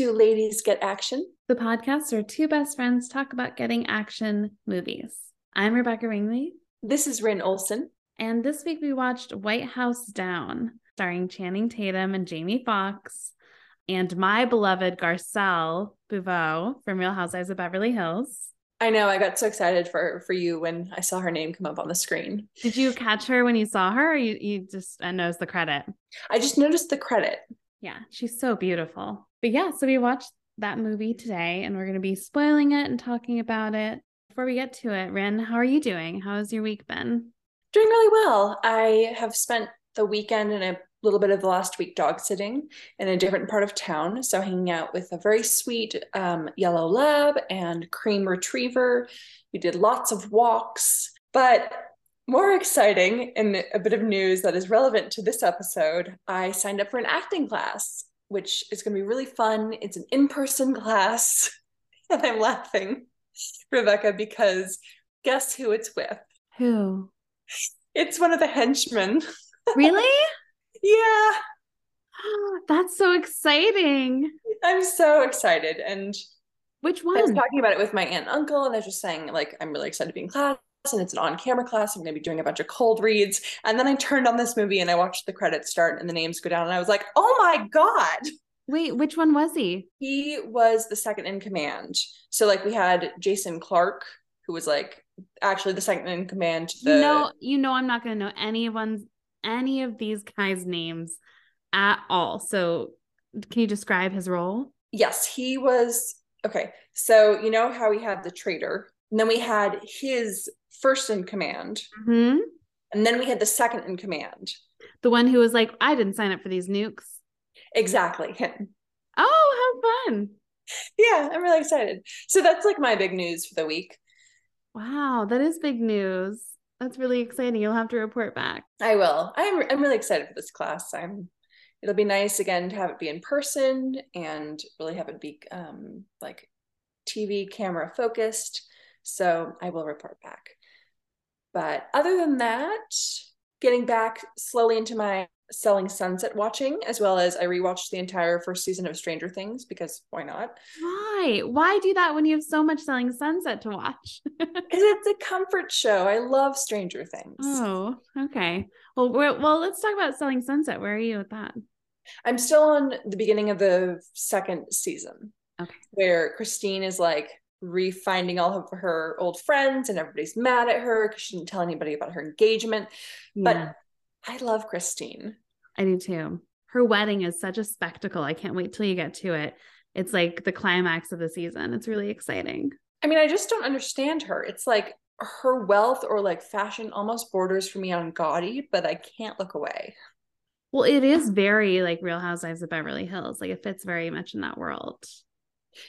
To Ladies Get Action, the podcast where two best friends talk about getting action movies. I'm Rebecca Ringley. This is Ren Olson. And this week we watched White House Down, starring Channing Tatum and Jamie Foxx, and my beloved Garcelle Beauvais from Real Housewives of Beverly Hills. I know. I got so excited for for you when I saw her name come up on the screen. Did you catch her when you saw her, or you you just uh, noticed the credit? I just noticed the credit. Yeah, she's so beautiful. But yeah, so we watched that movie today, and we're going to be spoiling it and talking about it. Before we get to it, Ren, how are you doing? How has your week been? Doing really well. I have spent the weekend in a little bit of the last week dog sitting in a different part of town. So hanging out with a very sweet um, yellow lab and cream retriever. We did lots of walks, but more exciting and a bit of news that is relevant to this episode, I signed up for an acting class, which is going to be really fun. It's an in-person class, and I'm laughing, Rebecca, because guess who it's with? Who? It's one of the henchmen. Really? Yeah. That's so exciting. I'm so excited. And which one? I was talking about it with my aunt and uncle, and I was just saying, like, I'm really excited to be in class. And it's an on camera class. I'm going to be doing a bunch of cold reads. And then I turned on this movie and I watched the credits start and the names go down. And I was like, oh my God. Wait, which one was he? He was the second in command. So, like, we had Jason Clarke, who was like actually the second in command. The... You know, you know, I'm not going to know anyone's any of these guys' names at all. So, can you describe his role? Yes, he was okay. So, you know how we had the traitor, and then we had his first in command, mm-hmm. and then we had the second in command. The one who was like, I didn't sign up for these nukes. Exactly, him. Oh, how fun. Yeah, I'm really excited. So, that's like my big news for the week. Wow, that is big news. That's really exciting. You'll have to report back. I will. I'm I'm really excited for this class. I'm it'll be nice again to have it be in person and really have it be um, like TV camera focused. So I will report back. But other than that, getting back slowly into my Selling Sunset watching, as well as I rewatched the entire first season of Stranger Things because why not? Why? Why do that when you have so much Selling Sunset to watch? Because it's a comfort show. I love Stranger Things. Oh, okay. Well, well, let's talk about Selling Sunset. Where are you with that? I'm still on the beginning of the second season. Okay. Where Christine is like refinding all of her old friends and everybody's mad at her because she didn't tell anybody about her engagement. Yeah. But I love Christine. I do too. Her wedding is such a spectacle. I can't wait till you get to it. It's like the climax of the season. It's really exciting. I mean, I just don't understand her. It's like her wealth or like fashion almost borders for me on gaudy, but I can't look away. Well, it is very like Real Housewives of Beverly Hills. Like it fits very much in that world.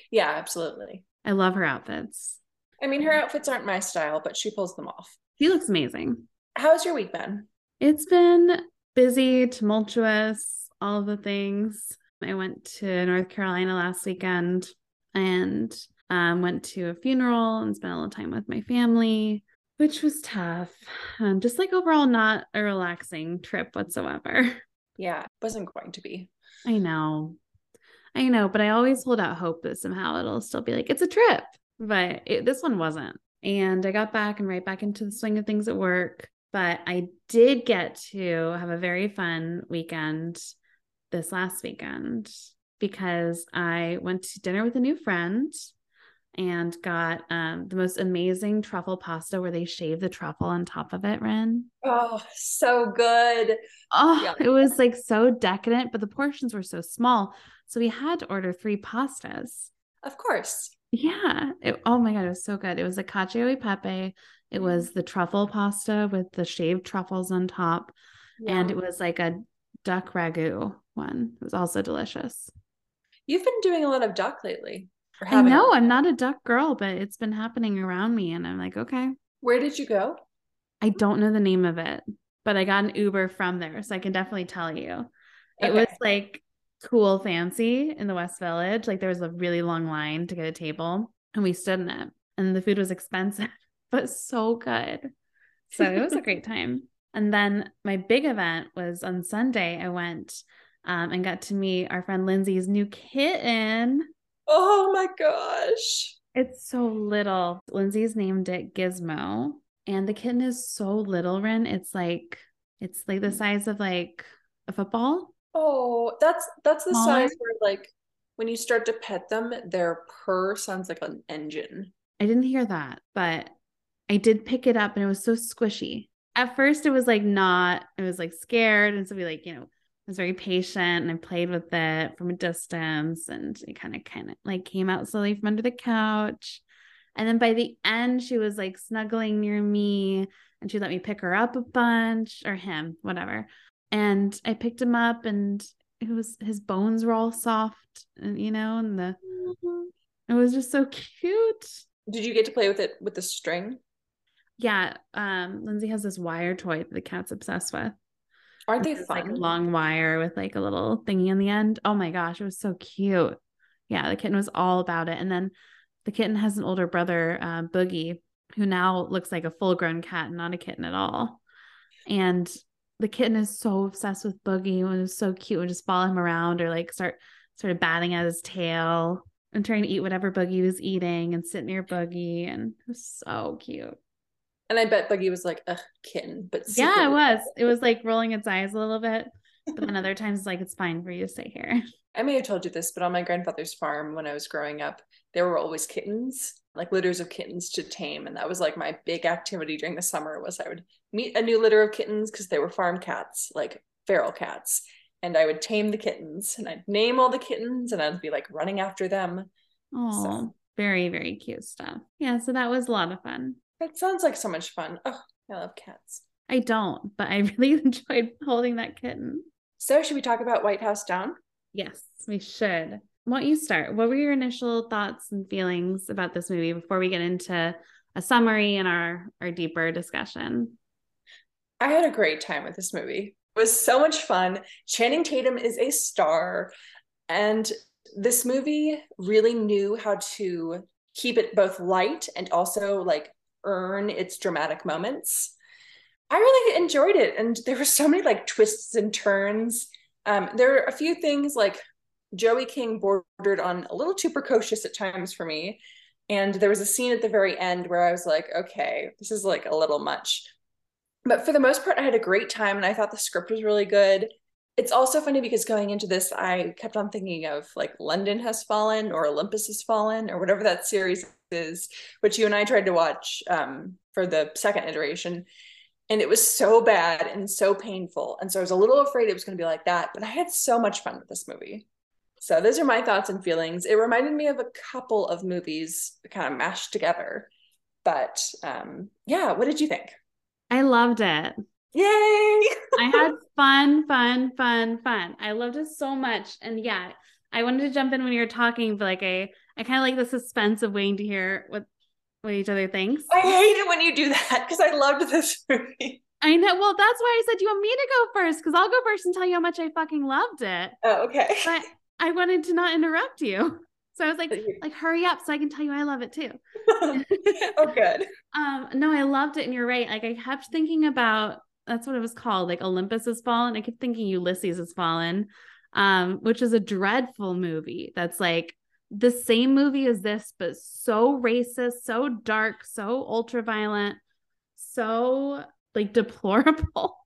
Yeah, absolutely. I love her outfits. I mean, her outfits aren't my style, but she pulls them off. She looks amazing. How's your week been? It's been busy, tumultuous, all the things. I went to North Carolina last weekend and um, went to a funeral and spent a little time with my family, which was tough. Um, just like overall, not a relaxing trip whatsoever. Yeah, it wasn't going to be. I know. I know, but I always hold out hope that somehow it'll still be like, it's a trip. But it, this one wasn't. And I got back and right back into the swing of things at work. But I did get to have a very fun weekend this last weekend because I went to dinner with a new friend and got um, the most amazing truffle pasta where they shave the truffle on top of it, Ren. Oh, so good. Oh, yeah. it was like so decadent, but the portions were so small. So we had to order three pastas. Of course. Yeah. It, oh my God, it was so good. It was a cacio e pepe, it mm-hmm. was the truffle pasta with the shaved truffles on top. Yeah. And it was like a duck ragu one. It was also delicious. You've been doing a lot of duck lately. I know I'm not a duck girl, but it's been happening around me. And I'm like, okay. Where did you go? I don't know the name of it, but I got an Uber from there. So I can definitely tell you. Okay. It was like cool fancy in the West Village. Like there was a really long line to get a table and we stood in it. And the food was expensive but so good. So it was a great time. And then my big event was on Sunday. I went um, and got to meet our friend Lindsay's new kitten. Oh my gosh. It's so little. Lindsay's named it Gizmo. And the kitten is so little, Ren. It's like it's like the size of like a football. Oh, that's that's the Smaller? size where like when you start to pet them, their purr sounds like an engine. I didn't hear that, but I did pick it up and it was so squishy. At first, it was like not, it was like scared. And so we like, you know, I was very patient and I played with it from a distance and it kind of kind of like came out slowly from under the couch. And then by the end, she was like snuggling near me and she let me pick her up a bunch or him, whatever. And I picked him up and it was his bones were all soft and you know, and the it was just so cute. Did you get to play with it with the string? Yeah, um, Lindsay has this wire toy that the cat's obsessed with. Aren't they It's like a fun? long wire with like a little thingy on the end. Oh my gosh, it was so cute. Yeah, the kitten was all about it. And then the kitten has an older brother, uh, Boogie, who now looks like a full grown cat, and not a kitten at all. And the kitten is so obsessed with Boogie and it was so cute. And just follow him around or like start sort of batting at his tail and trying to eat whatever Boogie was eating and sit near Boogie. And it was so cute. And I bet Boogie was like a kitten, but Yeah, it was. It was like rolling its eyes a little bit. But then other times it's like it's fine for you to stay here. I may have told you this, but on my grandfather's farm when I was growing up, there were always kittens, like litters of kittens to tame, and that was like my big activity during the summer was I would meet a new litter of kittens because they were farm cats, like feral cats, and I would tame the kittens and I'd name all the kittens and I'd be like running after them. Oh, very, very cute stuff. Yeah, so that was a lot of fun. That sounds like so much fun. Oh, I love cats. I don't, but I really enjoyed holding that kitten. So should we talk about White House Down? Yes, we should. Why don't you start? What were your initial thoughts and feelings about this movie before we get into a summary and our our deeper discussion? I had a great time with this movie. It was so much fun. Channing Tatum is a star, and this movie really knew how to keep it both light and also like earn its dramatic moments. I really enjoyed it, and there were so many like twists and turns. Um, there are a few things like Joey King bordered on a little too precocious at times for me. And there was a scene at the very end where I was like, okay, this is like a little much but for the most part, I had a great time and I thought the script was really good. It's also funny because going into this, I kept on thinking of like London Has Fallen or Olympus Has Fallen or whatever that series is, which you and I tried to watch um, for the second iteration. And it was so bad and so painful. And so I was a little afraid it was going to be like that, but I had so much fun with this movie. So those are my thoughts and feelings. It reminded me of a couple of movies kind of mashed together. But um, yeah, what did you think? I loved it. Yay! I had fun, fun, fun, fun. I loved it so much. And yeah, I wanted to jump in when you were talking, but like I I kind of like the suspense of waiting to hear what what each other thinks. I hate it when you do that because I loved this movie. I know. Well, that's why I said you want me to go first because I'll go first and tell you how much I fucking loved it. Oh, okay. But I wanted to not interrupt you. So I was like, like hurry up so I can tell you I love it too. oh, good. Um, no, I loved it, and you're right. Like I kept thinking about that's what it was called, like Olympus has fallen. I kept thinking Ulysses has fallen, um, which is a dreadful movie. That's like the same movie as this, but so racist, so dark, so ultra violent, so like deplorable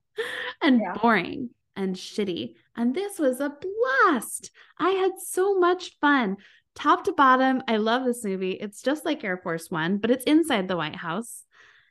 and Yeah. boring and shitty. And this was a blast. I had so much fun top to bottom, I love this movie. It's just like Air Force One, but it's inside the White House.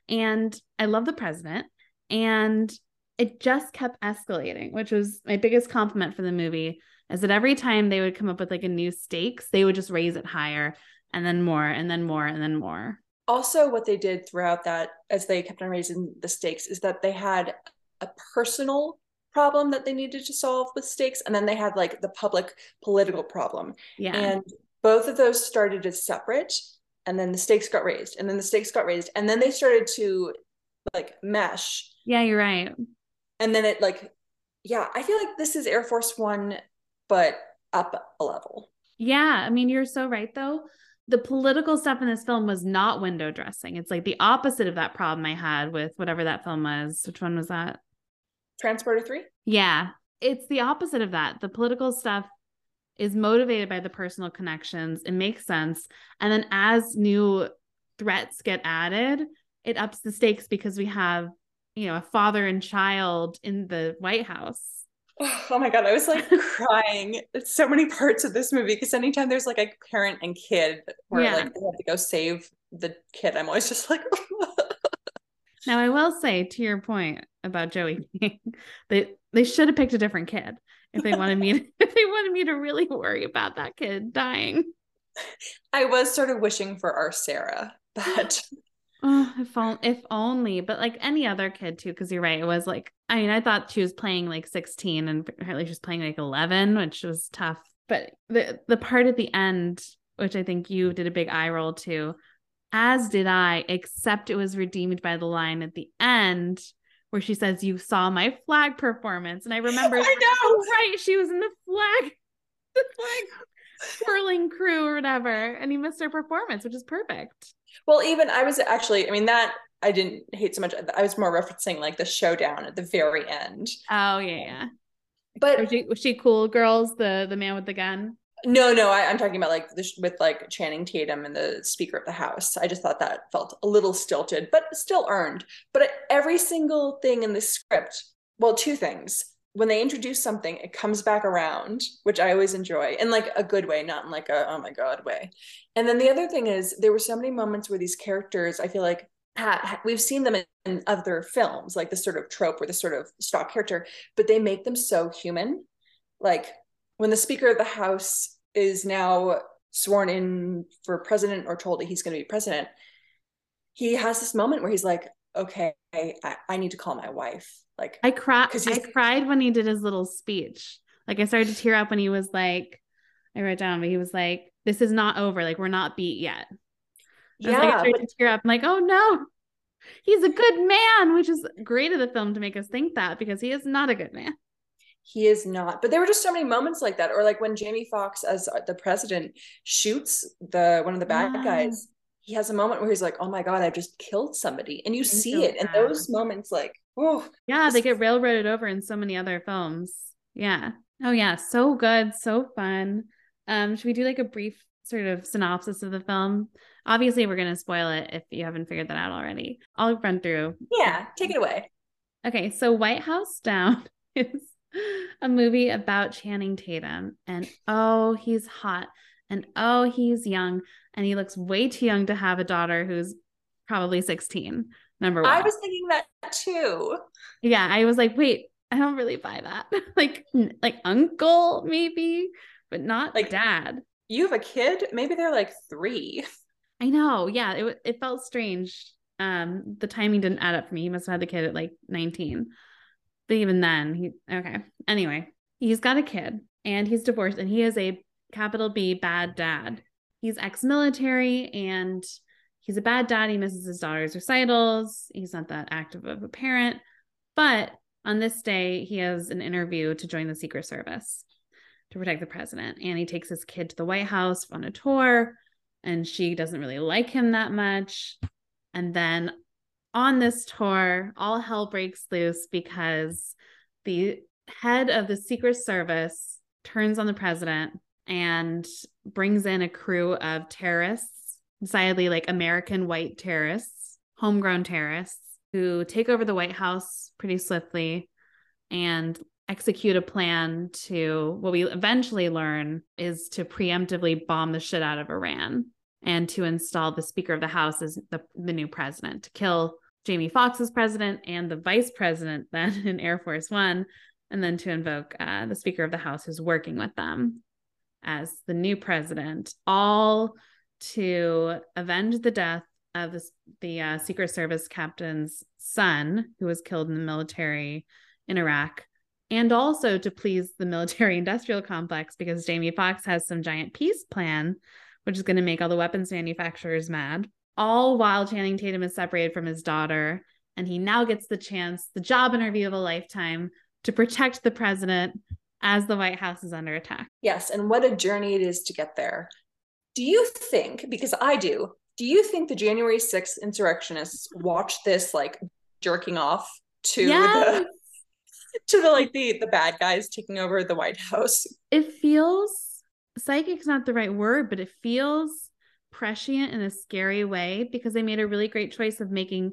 And I love the president. And it just kept escalating, which was my biggest compliment for the movie. Is that every time they would come up with like a new stakes, they would just raise it higher and then more and then more and then more. Also, what they did throughout that, as they kept on raising the stakes, is that they had a personal problem that they needed to solve with stakes, and then they had like the public political problem. Yeah. And both of those started as separate, and then the stakes got raised, and then the stakes got raised, and then they started to like mesh. yeah, you're right. And then it like, yeah, I feel like this is Air Force One, but up a level. Yeah, I mean, you're so right though. The political stuff in this film was not window dressing. It's like the opposite of that problem I had with whatever that film was. Which one was that? Transporter 3? Yeah. it's the opposite of that. The political stuff is motivated by the personal connections. It makes sense. And then as new threats get added, it ups the stakes because we have, you know, a father and child in the White House. Oh my god, I was like crying at so many parts of this movie because anytime there's like a parent and kid where yeah. like they have to go save the kid, I'm always just like Now I will say to your point about Joey King, they they should have picked a different kid if they wanted me to, if they wanted me to really worry about that kid dying. I was sort of wishing for our Sarah, but oh, if, on, if only. But like any other kid too, because you're right. It was like I mean, I thought she was playing like 16, and apparently she was playing like 11, which was tough. But the the part at the end, which I think you did a big eye roll to, as did I, except it was redeemed by the line at the end where she says, You saw my flag performance. And I remember, I know, right? She was in the flag, the flag twirling crew or whatever. And he missed her performance, which is perfect. Well, even I was actually, I mean, that I didn't hate so much. I was more referencing like the showdown at the very end. Oh, yeah, yeah. But was she, was she cool, girls? The the man with the gun? No, no, I, am talking about like this with like Channing Tatum and the Speaker of the House. I just thought that felt a little stilted, but still earned. But every single thing in the script, well, two things. When they introduce something, it comes back around, which I always enjoy in like a good way, not in like a oh my god way. And then the other thing is there were so many moments where these characters, I feel like we've seen them in, other films, like this sort of trope or this sort of stock character, but they make them so human. Like when the Speaker of the House is now sworn in for president or told that he's going to be president, he has this moment where he's like, okay, I, I need to call my wife. Like I cried. I cried when he did his little speech. Like I started to tear up when he was like, I wrote down, but he was like, this is not over. Like we're not beat yet. I yeah. Like, I started to tear up. I'm like, oh no, he's a good man, which is great of the film to make us think that because he is not a good man he is not but there were just so many moments like that or like when jamie foxx as the president shoots the one of the bad guys he has a moment where he's like oh my god i just killed somebody and you see it and those moments like oh yeah they get railroaded over in so many other films. Yeah. Oh yeah so good so fun. Um should we do like a brief sort of synopsis of the film? Obviously we're going to spoil it if you haven't figured that out already. I'll run through. Yeah take it away. Okay so white house down is a movie about Channing Tatum. And oh, he's hot. And oh, he's young. And he looks way too young to have a daughter who's probably 16. Number one. I was thinking that too. Yeah. I was like, wait, I don't really buy that. like, like uncle, maybe, but not like dad. You have a kid? Maybe they're like three. I know. Yeah. It, it felt strange. Um, the timing didn't add up for me. He must have had the kid at like 19. But even then, he okay. Anyway, he's got a kid and he's divorced and he is a capital B bad dad. He's ex-military and he's a bad dad. He misses his daughter's recitals. He's not that active of a parent. But on this day, he has an interview to join the Secret Service to protect the president. And he takes his kid to the White House on a tour, and she doesn't really like him that much. And then on this tour, all hell breaks loose because the head of the Secret Service turns on the president and brings in a crew of terrorists, decidedly like American white terrorists, homegrown terrorists, who take over the White House pretty swiftly and execute a plan to what we eventually learn is to preemptively bomb the shit out of Iran and to install the Speaker of the House as the, the new president, to kill Jamie Foxx as president and the vice president then in Air Force One, and then to invoke uh, the Speaker of the House who's working with them as the new president, all to avenge the death of the, the uh, Secret Service captain's son, who was killed in the military in Iraq, and also to please the military industrial complex because Jamie Foxx has some giant peace plan, which is going to make all the weapons manufacturers mad all while Channing Tatum is separated from his daughter. And he now gets the chance, the job interview of a lifetime, to protect the president as the White House is under attack. Yes. And what a journey it is to get there. Do you think, because I do, do you think the January 6th insurrectionists watched this like jerking off to yes. the to the like the the bad guys taking over the White House. It feels psychic's not the right word, but it feels prescient in a scary way because they made a really great choice of making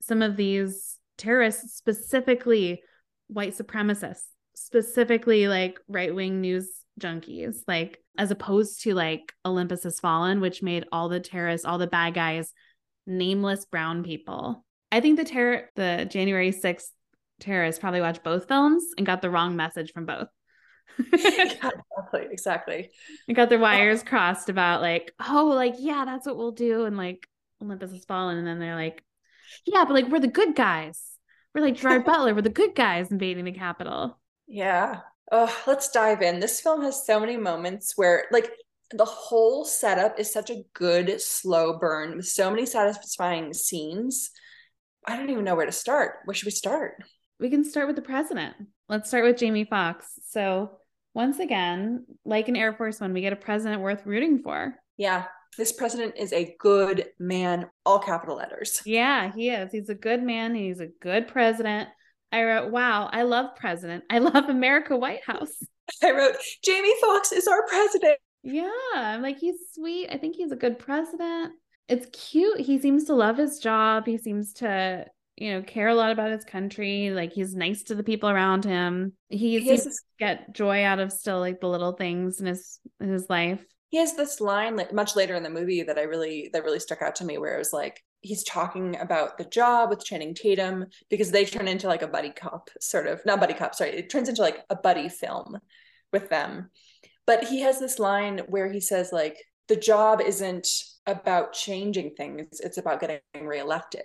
some of these terrorists specifically white supremacists, specifically like right-wing news junkies, like as opposed to like Olympus Has Fallen, which made all the terrorists, all the bad guys nameless brown people. I think the terror the January 6th terrorists probably watched both films and got the wrong message from both. exactly, exactly. And got their wires crossed about like, oh, like, yeah, that's what we'll do. And like Olympus has fallen. And then they're like, yeah, but like we're the good guys. We're like Gerard Butler, we're the good guys invading the Capitol. Yeah. Oh, let's dive in. This film has so many moments where like the whole setup is such a good slow burn with so many satisfying scenes. I don't even know where to start. Where should we start? We can start with the president. Let's start with Jamie Foxx. So, once again, like an Air Force One, we get a president worth rooting for. Yeah, this president is a good man, all capital letters. Yeah, he is. He's a good man. He's a good president. I wrote, wow, I love president. I love America White House. I wrote, Jamie Foxx is our president. Yeah, I'm like, he's sweet. I think he's a good president. It's cute. He seems to love his job. He seems to, you know, care a lot about his country. Like he's nice to the people around him. He, he seems to get joy out of still like the little things in his in his life. He has this line like much later in the movie that I really that really stuck out to me where it was like he's talking about the job with Channing Tatum because they turn into like a buddy cop sort of not buddy cop sorry it turns into like a buddy film with them but he has this line where he says like the job isn't about changing things it's about getting reelected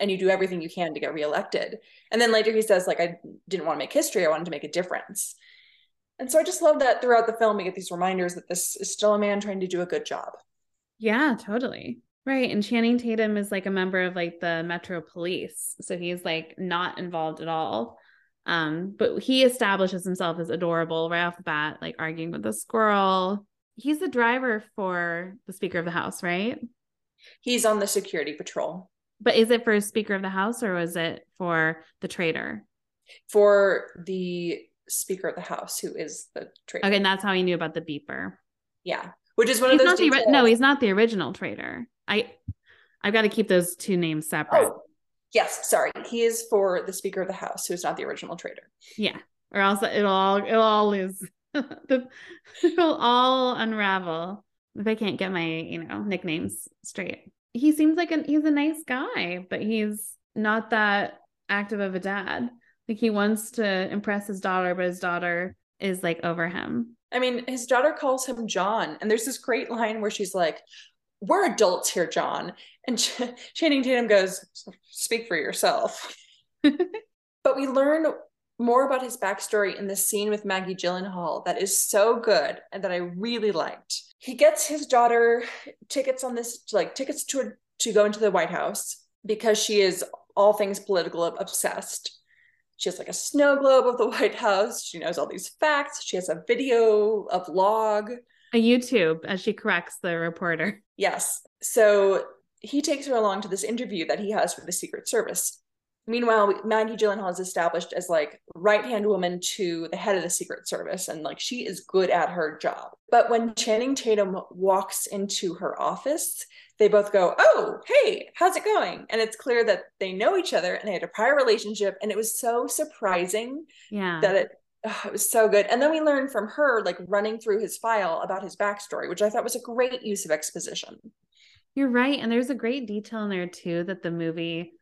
and you do everything you can to get reelected and then later he says like i didn't want to make history i wanted to make a difference and so i just love that throughout the film we get these reminders that this is still a man trying to do a good job yeah totally right and channing tatum is like a member of like the metro police so he's like not involved at all um, but he establishes himself as adorable right off the bat, like arguing with the squirrel. He's the driver for the Speaker of the House, right? He's on the security patrol. But is it for a Speaker of the House or was it for the traitor? For the Speaker of the House, who is the traitor. Okay, and that's how he knew about the beeper. Yeah, which is one he's of those. Not the, no, he's not the original traitor. I, I've got to keep those two names separate. Oh, Yes, sorry. He is for the Speaker of the House, who is not the original traitor. Yeah. Or else it'll all it'll all lose. the, it'll all unravel if I can't get my, you know, nicknames straight. He seems like an he's a nice guy, but he's not that active of a dad. Like he wants to impress his daughter, but his daughter is like over him. I mean, his daughter calls him John, and there's this great line where she's like, we're adults here, John. And Ch- Channing Tatum goes, speak for yourself. but we learn more about his backstory in the scene with Maggie Gyllenhaal that is so good and that I really liked. He gets his daughter tickets on this, like tickets to to go into the White House because she is all things political obsessed. She has like a snow globe of the White House. She knows all these facts. She has a video, a vlog a YouTube as she corrects the reporter. Yes. So he takes her along to this interview that he has for the Secret Service. Meanwhile, Maggie Gyllenhaal is established as like right hand woman to the head of the Secret Service, and like she is good at her job. But when Channing Tatum walks into her office, they both go, "Oh, hey, how's it going?" And it's clear that they know each other and they had a prior relationship, and it was so surprising yeah. that it oh, it was so good. And then we learned from her, like running through his file about his backstory, which I thought was a great use of exposition. You're right. And there's a great detail in there too that the movie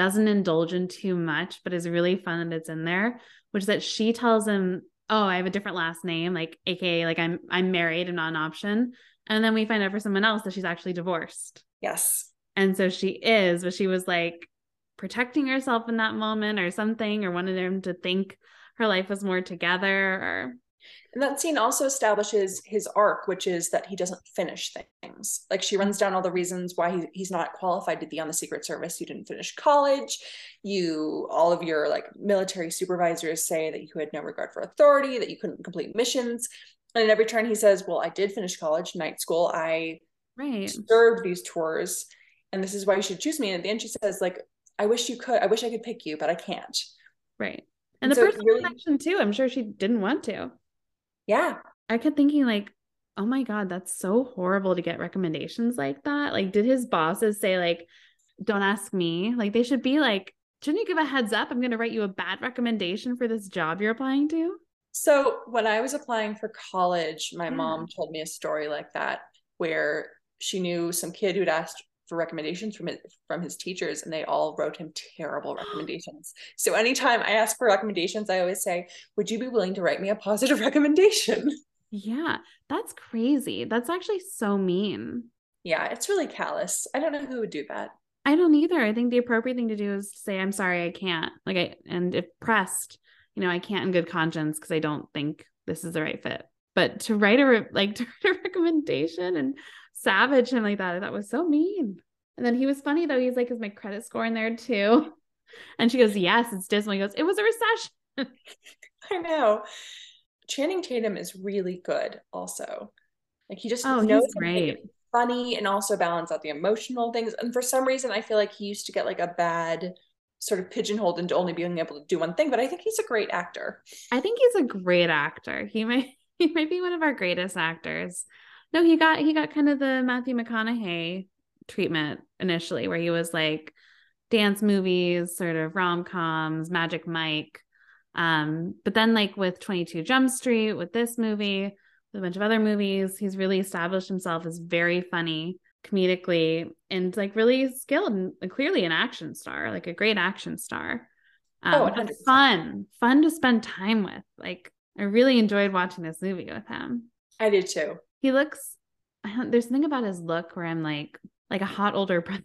doesn't indulge in too much, but is really fun that it's in there, which is that she tells him, Oh, I have a different last name, like aka like I'm I'm married and not an option. And then we find out for someone else that she's actually divorced. Yes. And so she is, but she was like protecting herself in that moment or something, or wanted him to think her life was more together or and that scene also establishes his arc, which is that he doesn't finish things. Like she runs down all the reasons why he, he's not qualified to be on the Secret Service. You didn't finish college. You, all of your like military supervisors say that you had no regard for authority, that you couldn't complete missions. And in every turn, he says, "Well, I did finish college, night school. I right. served these tours, and this is why you should choose me." And at the end, she says, "Like, I wish you could. I wish I could pick you, but I can't." Right And, and the so personal really, too. I'm sure she didn't want to. Yeah. I kept thinking like, oh my God, that's so horrible to get recommendations like that. Like, did his bosses say, like, don't ask me? Like, they should be like, shouldn't you give a heads up? I'm going to write you a bad recommendation for this job you're applying to. So, when I was applying for college, my yeah. mom told me a story like that where she knew some kid who'd asked for recommendations from his, from his teachers and they all wrote him terrible recommendations. So anytime I ask for recommendations, I always say, "Would you be willing to write me a positive recommendation?" Yeah, that's crazy. That's actually so mean. Yeah, it's really callous. I don't know who would do that. I don't either. I think the appropriate thing to do is to say, "I'm sorry, I can't." Like I and if pressed, you know, I can't in good conscience because I don't think this is the right fit. But to write a re- like to write a recommendation and savage him like that. I thought was so mean. And then he was funny though. He's like, "Is my credit score in there too?" And she goes, "Yes, it's dismal." He goes, "It was a recession." I know. Channing Tatum is really good. Also, like he just oh, knows great. funny and also balance out the emotional things. And for some reason, I feel like he used to get like a bad sort of pigeonholed into only being able to do one thing. But I think he's a great actor. I think he's a great actor. He might he might be one of our greatest actors. No, he got he got kind of the Matthew McConaughey treatment initially, where he was like dance movies, sort of rom coms, Magic Mike. Um, but then like with 22 Jump Street, with this movie, with a bunch of other movies, he's really established himself as very funny comedically and like really skilled and clearly an action star, like a great action star. Um, oh, fun, fun to spend time with. Like I really enjoyed watching this movie with him. I did too he looks there's something about his look where I'm like like a hot older brother.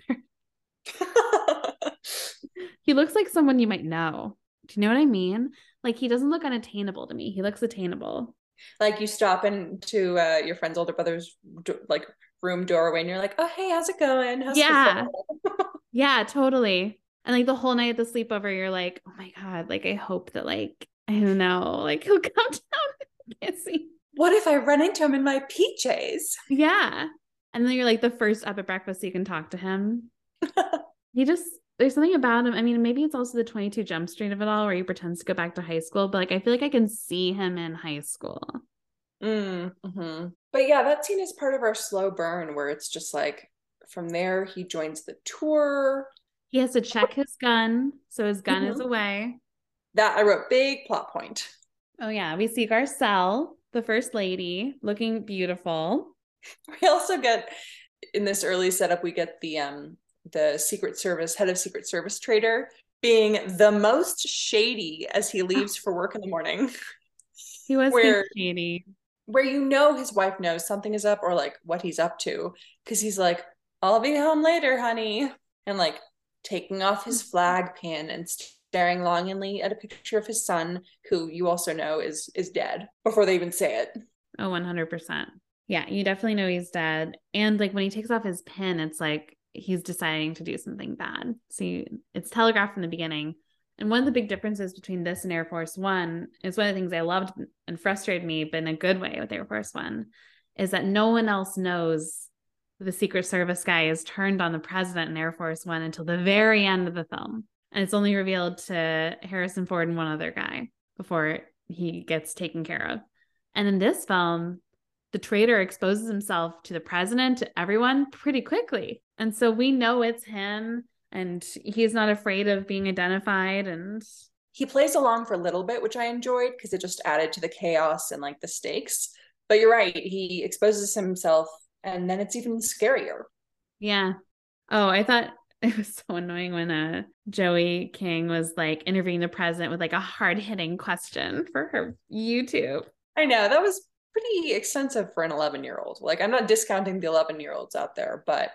he looks like someone you might know. Do you know what I mean? Like he doesn't look unattainable to me. He looks attainable. Like you stop into uh, your friend's older brother's like room doorway and you're like, "Oh, hey, how's it going?" How's yeah, yeah, totally. And like the whole night at the sleepover, you're like, "Oh my god!" Like I hope that like I don't know, like he'll come down and see what if I run into him in my PJs? Yeah. And then you're like the first up at breakfast so you can talk to him. he just there's something about him. I mean, maybe it's also the 22 Jump Street of it all where he pretends to go back to high school, but like I feel like I can see him in high school. Mm-hmm. But yeah, that scene is part of our slow burn where it's just like from there he joins the tour. He has to check his gun, so his gun mm-hmm. is away. That I wrote big plot point. Oh yeah, we see Garcelle the first lady, looking beautiful. We also get in this early setup, we get the um the Secret Service head of Secret Service traitor being the most shady as he leaves for work in the morning. He was where, shady. Where you know his wife knows something is up or like what he's up to. Cause he's like, I'll be home later, honey. And like taking off his flag pin and staring longingly at a picture of his son, who you also know is is dead before they even say it. Oh, 100%. Yeah, you definitely know he's dead. And like when he takes off his pin, it's like he's deciding to do something bad. You, it's telegraphed from the beginning. And one of the big differences between this and Air Force One is one of the things I loved and frustrated me, but in a good way with Air Force One, is that no one else knows the Secret Service guy is turned on the president in Air Force One until the very end of the film and it's only revealed to Harrison Ford and one other guy before he gets taken care of. And in this film, the traitor exposes himself to the president, to everyone pretty quickly. And so we know it's him and he's not afraid of being identified and he plays along for a little bit, which I enjoyed because it just added to the chaos and like the stakes. But you're right, he exposes himself and then it's even scarier. Yeah. Oh, I thought it was so annoying when uh Joey King was like interviewing the president with like a hard hitting question for her YouTube. I know that was pretty extensive for an 11 year old. Like I'm not discounting the 11 year olds out there, but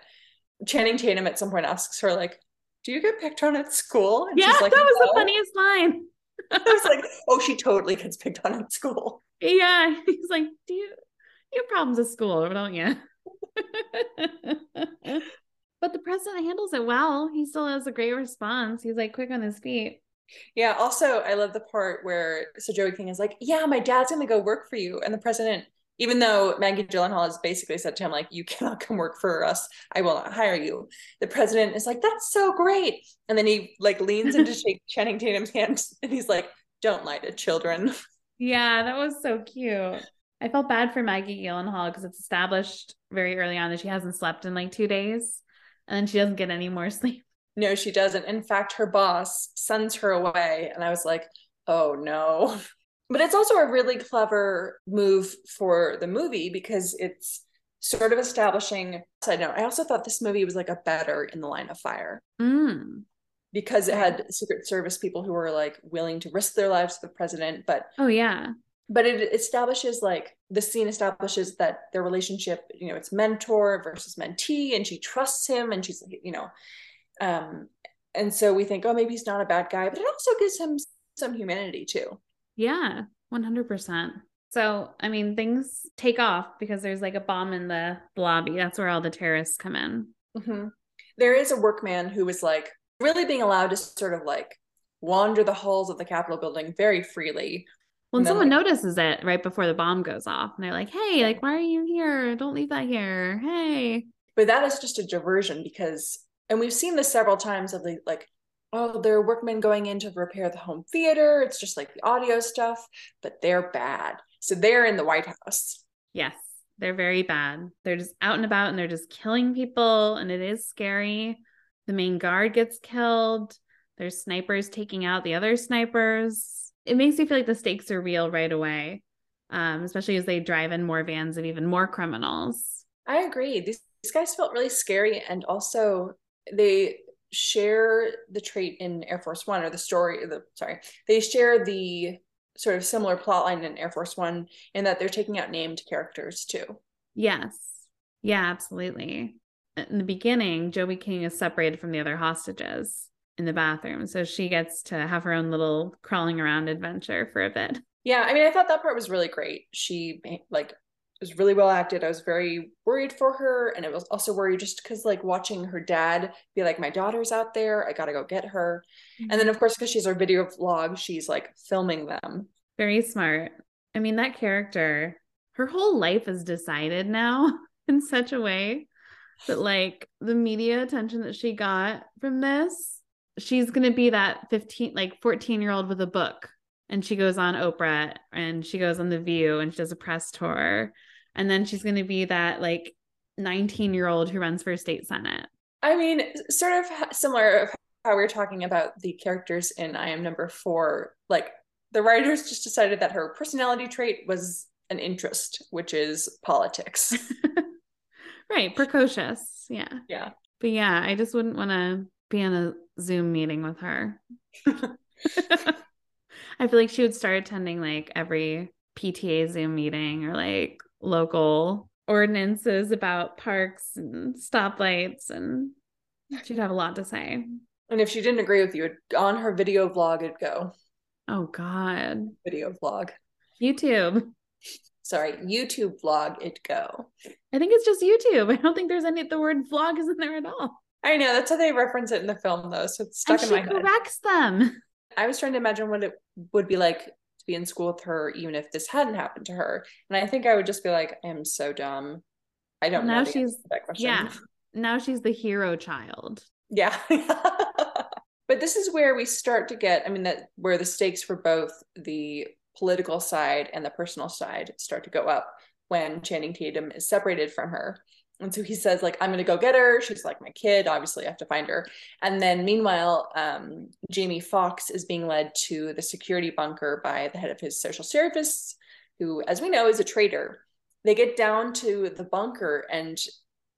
Channing Tatum at some point asks her like, "Do you get picked on at school?" And yeah, like, that was no. the funniest line. I was like, "Oh, she totally gets picked on at school." Yeah, he's like, "Do you you have problems at school, don't you?" But the president handles it well. He still has a great response. He's like quick on his feet. Yeah. Also, I love the part where so Joey King is like, "Yeah, my dad's gonna go work for you," and the president, even though Maggie Gyllenhaal has basically said to him like, "You cannot come work for us. I will not hire you." The president is like, "That's so great," and then he like leans into Channing Tatum's hands and he's like, don't lie to children. Yeah, that was so cute. I felt bad for Maggie Gyllenhaal because it's established very early on that she hasn't slept in like two days and then she doesn't get any more sleep. No, she doesn't. In fact, her boss sends her away. And I was like, oh no. But it's also a really clever move for the movie because it's sort of establishing. Side note, I also thought this movie was like a better in the line of fire. Mm. Because it had Secret Service people who were like willing to risk their lives for the president, but oh yeah, but it establishes like the scene establishes that their relationship you know it's mentor versus mentee and she trusts him and she's you know um and so we think oh maybe he's not a bad guy but it also gives him some humanity too. Yeah 100% so i mean things take off because there's like a bomb in the lobby. That's where all the terrorists come in. Mm-hmm. there is a workman who was like really being allowed to sort of like wander the halls of the capitol building very freely when someone like, notices it right before the bomb goes off and they're like hey like why are you here? Don't leave that here. Hey. But that is just a diversion because and we've seen this several times of the like oh there are workmen going in to repair the home theater. It's just like the audio stuff but they're bad. So they're in the white house. Yes they're very bad. They're just out and about and they're just killing people and it is scary. The main guard gets killed. There's snipers taking out the other snipers it makes you feel like the stakes are real right away, um, especially as they drive in more vans of even more criminals. I agree. These, these guys felt really scary, and also they share the trait in Air Force One, or the story. The sorry, they share the sort of similar plot line in Air Force One in that they're taking out named characters too. Yes. Yeah, absolutely. In the beginning, Joey King is separated from the other hostages in the bathroom. So she gets to have her own little crawling around adventure for a bit. Yeah, I mean, I thought that part was really great. She like was really well acted. I was very worried for her, and it was also worried just because like watching her dad be like, "My daughter's out there. I gotta go get her," mm-hmm. and then of course because she's our video vlog, she's like filming them. Very smart. I mean, that character, her whole life is decided now in such a way that like the media attention that she got from this she's going to be that 15 like 14 year old with a book and she goes on Oprah and she goes on The View and she does a press tour. And then she's going to be that like 19 year old who runs for state senate. I mean, sort of similar of how we are talking about the characters in I Am Number Four. Like the writers just decided that her personality trait was an interest, which is politics. right. Precocious. Yeah. Yeah. But yeah, I just wouldn't want to be in a Zoom meeting with her. I feel like she would start attending like every PTA Zoom meeting or like local ordinances about parks and stoplights and she'd have a lot to say. And if she didn't agree with you, on her video vlog it'd go. Oh god. Video vlog. YouTube. Sorry, YouTube vlog it'd go. I think it's just YouTube. I don't think there's any the word vlog isn't there at all. I know that's how they reference it in the film, though. So it's stuck and in my head. She corrects them. I was trying to imagine what it would be like to be in school with her, even if this hadn't happened to her. And I think I would just be like, I am so dumb. I don't well, now know. she's that question. Yeah. Now she's the hero child. Yeah. but this is where we start to get, I mean, that where the stakes for both the political side and the personal side start to go up when Channing Tatum is separated from her. And so he says, like, I'm gonna go get her. She's like my kid. Obviously, I have to find her. And then meanwhile, um, Jamie Foxx is being led to the security bunker by the head of his social service, who, as we know, is a traitor. They get down to the bunker and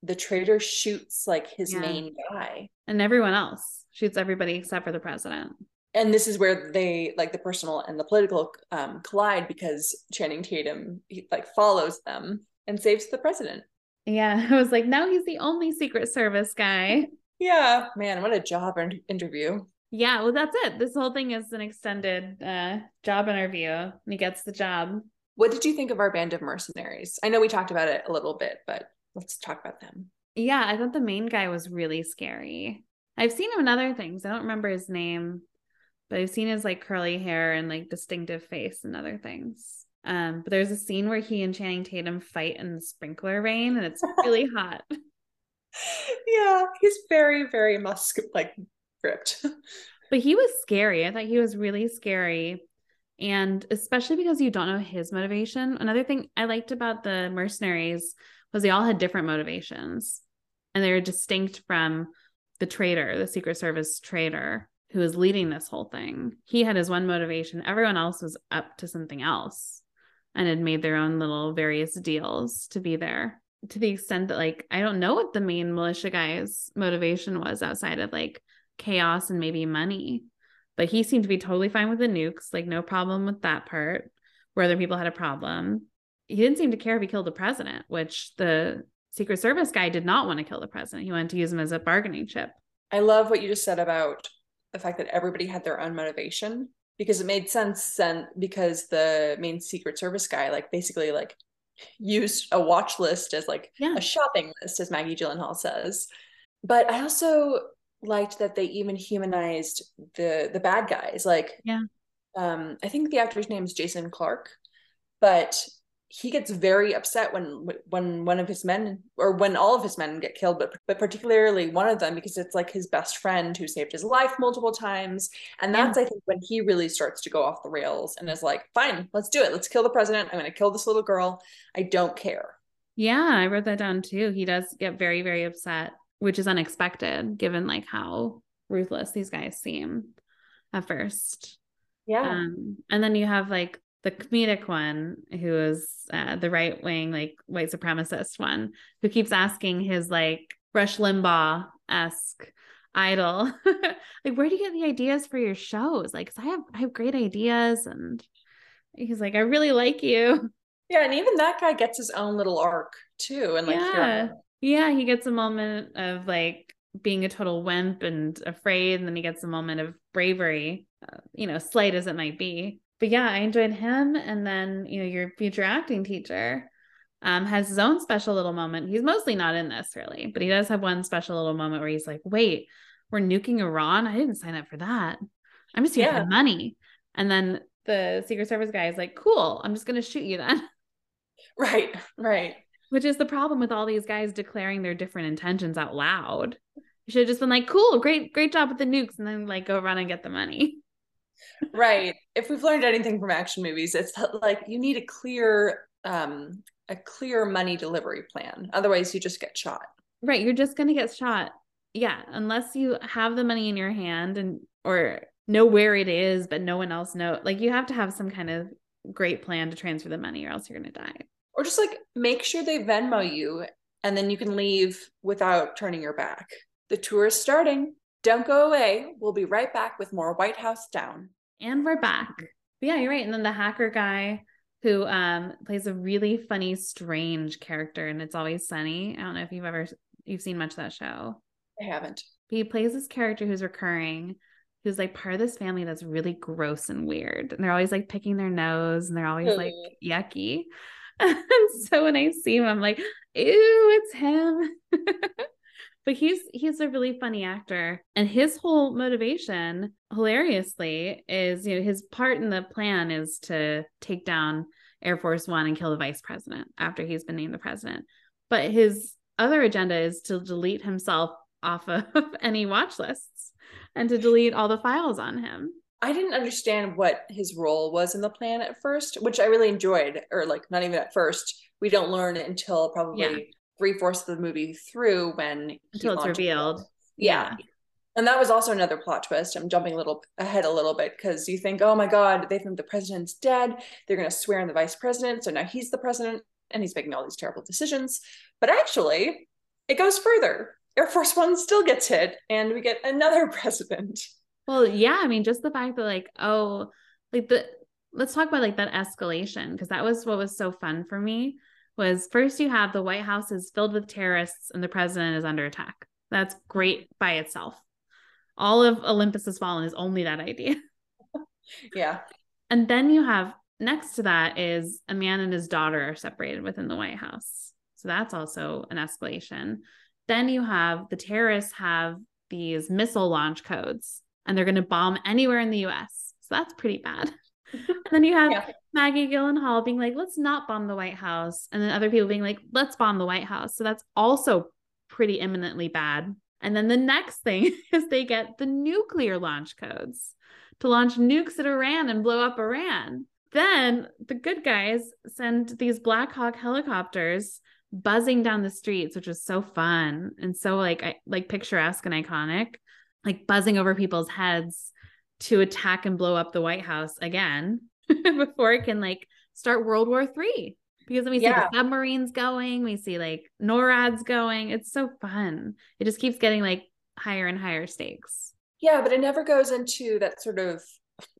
the traitor shoots like his yeah. main guy. And everyone else shoots everybody except for the president. And this is where they like the personal and the political um, collide because Channing Tatum he, like follows them and saves the president. Yeah, I was like, now he's the only Secret Service guy. Yeah, man, what a job interview. Yeah, well, that's it. This whole thing is an extended uh, job interview, and he gets the job. What did you think of our band of mercenaries? I know we talked about it a little bit, but let's talk about them. Yeah, I thought the main guy was really scary. I've seen him in other things. I don't remember his name, but I've seen his like curly hair and like distinctive face and other things. Um, but there's a scene where he and Channing Tatum fight in the sprinkler rain, and it's really hot. Yeah, he's very, very musk like ripped. but he was scary. I thought he was really scary. And especially because you don't know his motivation. Another thing I liked about the mercenaries was they all had different motivations and they were distinct from the traitor, the Secret Service traitor who was leading this whole thing. He had his one motivation, everyone else was up to something else and had made their own little various deals to be there. To the extent that, like, I don't know what the main militia guy's motivation was outside of like chaos and maybe money. But he seemed to be totally fine with the nukes, like, no problem with that part, where other people had a problem. He didn't seem to care if he killed the president, which the Secret Service guy did not want to kill the president. He wanted to use him as a bargaining chip. I love what you just said about the fact that everybody had their own motivation because it made sense then because the main secret service guy like basically like used a watch list as like yeah. a shopping list as maggie gyllenhaal says but i also liked that they even humanized the the bad guys like yeah um i think the actor's name is jason clarke but he gets very upset when when one of his men or when all of his men get killed but but particularly one of them because it's like his best friend who saved his life multiple times. And that's yeah. i think when he really starts to go off the rails and is like fine let's do it. Let's kill the president. I'm going to kill this little girl. I don't care. Yeah i wrote that down too. He does get very very upset which is unexpected given like how ruthless these guys seem at first. Yeah. Um, and then you have like the comedic one who is uh, the right wing like white supremacist one who keeps asking his like rush limbaugh esque idol like where do you get the ideas for your shows? Like i have i have great ideas and he's like i really like you. Yeah and even that guy gets his own little arc too and like yeah. Yeah he gets a moment of like being a total wimp and afraid and then he gets a moment of bravery uh, you know slight as it might be but yeah, I enjoyed him. And then, you know, your future acting teacher um, has his own special little moment. He's mostly not in this really, but he does have one special little moment where he's like, wait, we're nuking Iran? I didn't sign up for that. I'm just here yeah. for money. And then the Secret Service guy is like, cool, I'm just going to shoot you then. Right, right. Which is the problem with all these guys declaring their different intentions out loud. You should have just been like, cool, great, great job with the nukes, and then like go run and get the money right. If we've learned anything from action movies, it's like you need a clear um a clear money delivery plan. Otherwise you just get shot. Right, you're just going to get shot. Yeah, unless you have the money in your hand and or know where it is but no one else know. Like you have to have some kind of great plan to transfer the money or else you're going to die. Or just like make sure they Venmo you and then you can leave without turning your back. The tour is starting. Don't go away. We'll be right back with more White House Down. And we're back. But yeah, you're right. And then the hacker guy who um plays a really funny, strange character, and it's always sunny. I don't know if you've ever you've seen much of that show. I haven't. But he plays this character who's recurring, who's like part of this family that's really gross and weird. And they're always like picking their nose and they're always like yucky. And so when I see him, I'm like, ew, it's him. but he's he's a really funny actor. And his whole motivation hilariously is you know his part in the plan is to take down air force one and kill the vice president after he's been named the president. But his other agenda is to delete himself off of any watch lists and to delete all the files on him. I didn't understand what his role was in the plan at first, which I really enjoyed, or like not even at first. We don't learn until probably yeah three fourths of the movie through when until it's revealed. Yeah. yeah. And that was also another plot twist. I'm jumping a little ahead a little bit because you think, oh my God, they think the president's dead. They're going to swear in the vice president. So now he's the president and he's making all these terrible decisions. But actually, it goes further. Air Force One still gets hit and we get another president. Well, yeah. I mean, just the fact that, like, oh, like the, let's talk about like that escalation because that was what was so fun for me was first you have the White House is filled with terrorists and the president is under attack. That's great by itself. All of Olympus has fallen is only that idea. yeah. And then you have next to that is a man and his daughter are separated within the White House. So that's also an escalation. Then you have the terrorists have these missile launch codes and they're going to bomb anywhere in the US. So that's pretty bad. and then you have yeah. Maggie Gyllenhaal being like, let's not bomb the White House. And then other people being like, let's bomb the White House. So that's also pretty imminently bad. And then the next thing is they get the nuclear launch codes. to launch nukes at Iran and blow up Iran. Then the good guys send these Black Hawk helicopters buzzing down the streets, which was so fun and so like like picturesque and iconic, like buzzing over people's heads to attack and blow up the White House again before it can like start World War Three. Because then we see the submarines going, we see like NORADs going. It's so fun. It just keeps getting like higher and higher stakes. Yeah, but it never goes into that sort of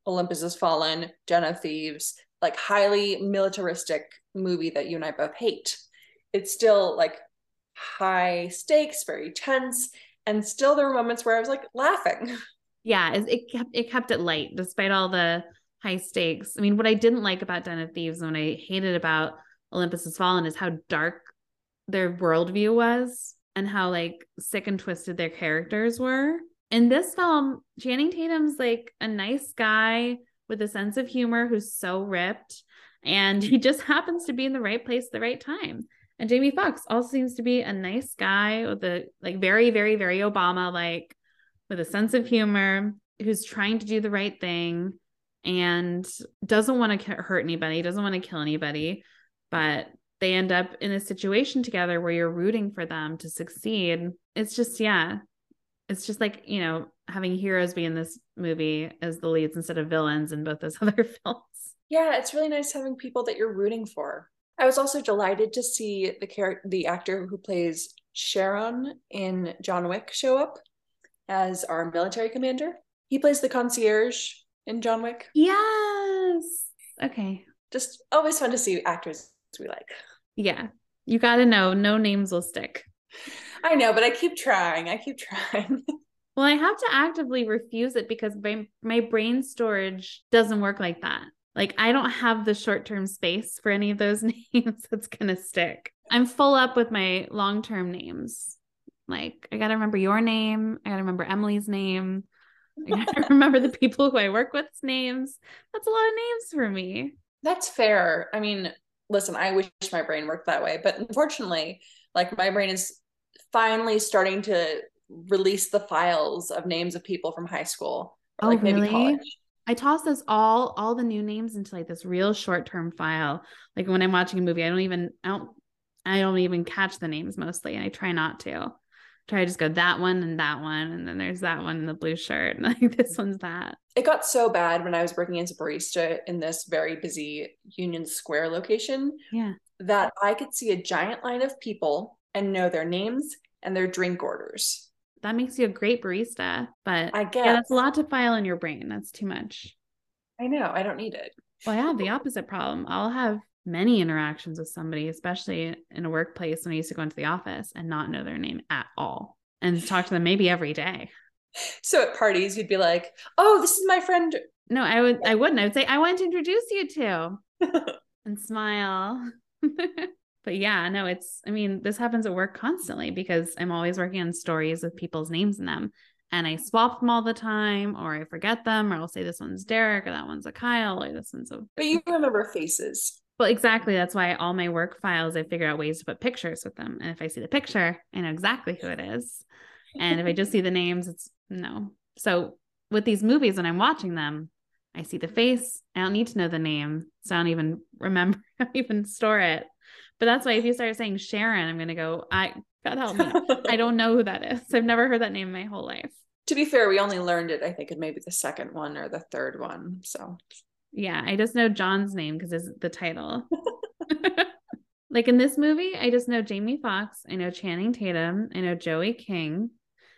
Olympus has fallen, Den of Thieves, like highly militaristic movie that you and I both hate. It's still like high stakes, very tense, and still there were moments where I was like laughing. Yeah, it kept it kept it light despite all the high stakes. I mean, what I didn't like about Den of Thieves and what I hated about Olympus Has Fallen is how dark their worldview was and how like sick and twisted their characters were. In this film, Channing Tatum's like a nice guy with a sense of humor who's so ripped and he just happens to be in the right place at the right time. And Jamie Foxx also seems to be a nice guy with a like very very very Obama like with a sense of humor who's trying to do the right thing and doesn't want to hurt anybody, doesn't want to kill anybody, but they end up in a situation together where you're rooting for them to succeed. It's just, yeah, it's just like, you know, having heroes be in this movie as the leads instead of villains in both those other films. Yeah, it's really nice having people that you're rooting for. I was also delighted to see the character, the actor who plays Charon in John Wick show up as our military commander. He plays the concierge in John Wick. Yes. Okay. Just always fun to see actors we like. Yeah. You got to know no names will stick. I know, but I keep trying. I keep trying. well, I have to actively refuse it because my, my brain storage doesn't work like that. Like I don't have the short-term space for any of those names that's going to stick. I'm full up with my long-term names. Like I got to remember your name, I got to remember Emily's name. I got to remember the people who I work with's names. That's a lot of names for me. That's fair. I mean, listen, I wish my brain worked that way, but unfortunately, like my brain is finally starting to release the files of names of people from high school or oh, like oh, maybe really? college. I toss those all all the new names into like this real short term file. Like when I'm watching a movie, I don't even I don't I don't even catch the names mostly, and I try not to. Try to just go that one and that one, and then there's that one in the blue shirt, and like this one's that. It got so bad when I was working as a barista in this very busy Union Square location. Yeah. That I could see a giant line of people and know their names and their drink orders that makes you a great barista. But I guess yeah, that's a lot to file in your brain. That's too much. I know. I don't need it. Well, I have the opposite problem. I'll have many interactions with somebody, especially in a workplace when I used to go into the office and not know their name at all and talk to them maybe every day. So at parties, you'd be like, "Oh, this is my friend." No, I would. I wouldn't. I would say, "I want to introduce you to," and smile. but yeah, no, it's, I mean, this happens at work constantly because I'm always working on stories with people's names in them. And I swap them all the time, or I forget them, or I'll say this one's Derek, or that one's a Kyle, or this one's a. But you remember faces. Well, exactly. That's why all my work files, I figure out ways to put pictures with them. And if I see the picture, I know exactly who it is. And if I just see the names, it's no. So with these movies, when I'm watching them, I see the face. I don't need to know the name. So I don't even remember, I don't even store it. But that's why if you start saying Charon, I'm gonna go, I God help me. I don't know who that is. I've never heard that name my whole life. To be fair, we only learned it, I think, in maybe the second one or the third one. So yeah, I just know John's name because it's the title. like in this movie, I just know Jamie Foxx. I know Channing Tatum, I know Joey King.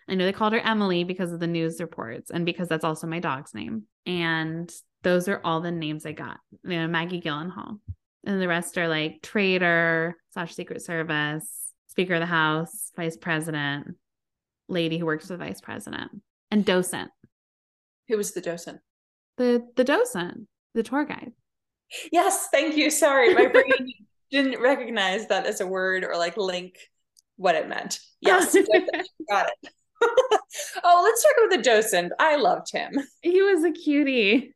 I know they called her Emily because of the news reports and because that's also my dog's name. And those are all the names I got. You know, Maggie Gyllenhaal and the rest are like traitor slash secret service speaker of the house vice president lady who works with the vice president and docent who was the docent the the docent the tour guide yes thank you sorry my brain didn't recognize that as a word or like link what it meant yes got it oh, let's talk about the docent. I loved him. He was a cutie.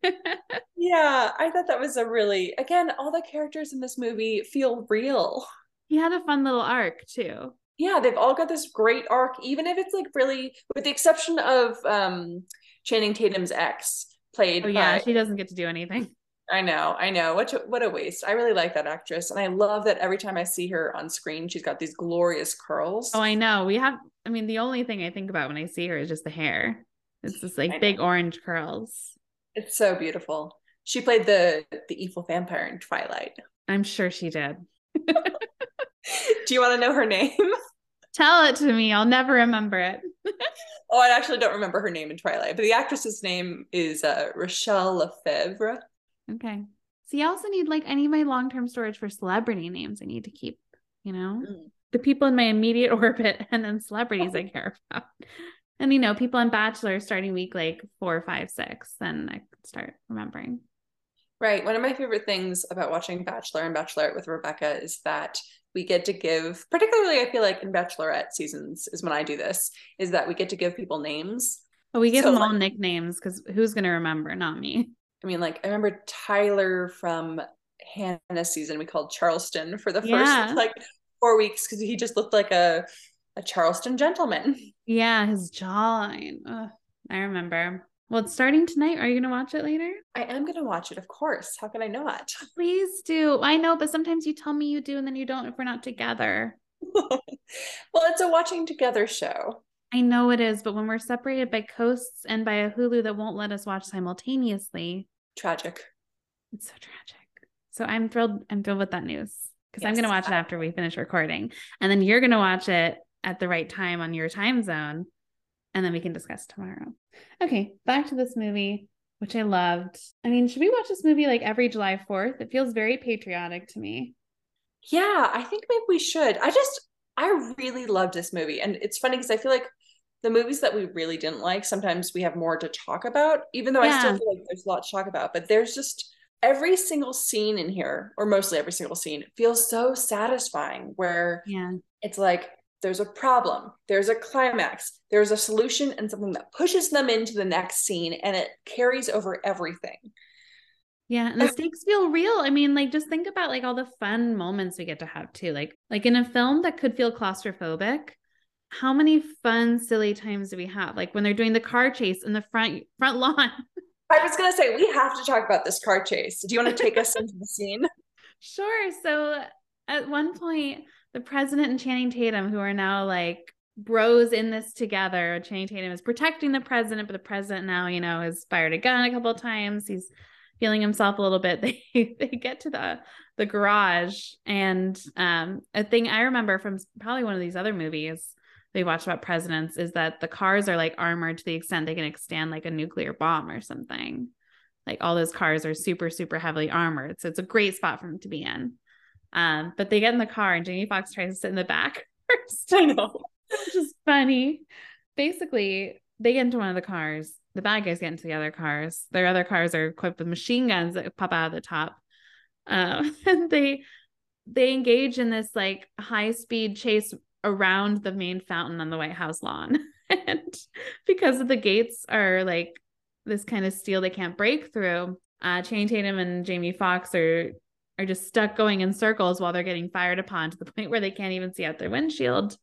yeah, I thought that was a really, again, all the characters in this movie feel real. He had a fun little arc too. Yeah, they've all got this great arc, even if it's like really, with the exception of um Channing Tatum's ex, played. Oh yeah, by, she doesn't get to do anything. I know, I know. What a, what a waste. I really like that actress, and I love that every time I see her on screen, she's got these glorious curls. Oh, I know. We have. I mean, the only thing I think about when I see her is just the hair. It's just like big orange curls. It's so beautiful. She played the the evil vampire in Twilight. I'm sure she did. Do you want to know her name? Tell it to me. I'll never remember it. oh, I actually don't remember her name in Twilight, but the actress's name is uh, Rachelle Lefevre. Okay. See, I also need like I need my long term storage for celebrity names. I need to keep, you know, mm. the people in my immediate orbit, and then celebrities I care about. And you know, people on Bachelor starting week like four, five, six, then I could start remembering. Right. One of my favorite things about watching Bachelor and Bachelorette with Rebecca is that we get to give, particularly I feel like in Bachelorette seasons is when I do this, is that we get to give people names. But we give so, them all like, nicknames because who's going to remember? Not me. I mean, like I remember Tyler from Hannah's season. We called Charleston for the first yeah. like four weeks because he just looked like a a Charleston gentleman. Yeah, his jawline. Ugh, I remember. Well, it's starting tonight. Are you going to watch it later? I am going to watch it, of course. How can I not? Please do. I know, but sometimes you tell me you do and then you don't if we're not together. well, it's a watching together show. I know it is, but when we're separated by coasts and by a Hulu that won't let us watch simultaneously, tragic. It's so tragic. So I'm thrilled. I'm thrilled with that news because yes. I'm going to watch it after we finish recording, and then you're going to watch it at the right time on your time zone, and then we can discuss tomorrow. Okay, back to this movie, which I loved. I mean, should we watch this movie like every July 4th? It feels very patriotic to me. Yeah, I think maybe we should. I just, I really loved this movie. And it's funny because I feel like the movies that we really didn't like, sometimes we have more to talk about, even though yeah. I still feel like there's a lot to talk about. But there's just every single scene in here, or mostly every single scene, feels so satisfying where yeah. it's like, there's a problem, there's a climax, there's a solution, and something that pushes them into the next scene, and it carries over everything. Yeah, and the stakes feel real. I mean, like just think about like all the fun moments we get to have too. Like like in a film that could feel claustrophobic, how many fun silly times do we have? Like when they're doing the car chase in the front front lawn. I was going to say we have to talk about this car chase. Do you want to take us into the scene? Sure. So at one point the president and Channing Tatum, who are now like bros in this together. Channing Tatum is protecting the president, but the president now, you know, has fired a gun a couple of times. He's feeling himself a little bit. They they get to the the garage, and um, a thing I remember from probably one of these other movies we watched about presidents is that the cars are like armored to the extent they can extend like a nuclear bomb or something. Like all those cars are super super heavily armored, so it's a great spot for them to be in. Um, but they get in the car and Jamie Foxx tries to sit in the back first. I know. Which is funny. Basically, they get into one of the cars. The bad guys get into the other cars. Their other cars are equipped with machine guns that pop out of the top. Um, and they they engage in this like high speed chase around the main fountain on the White House lawn. and because of the gates are like this kind of steel they can't break through, uh Channing Tatum and Jamie Foxx are are just stuck going in circles while they're getting fired upon to the point where they can't even see out their windshield.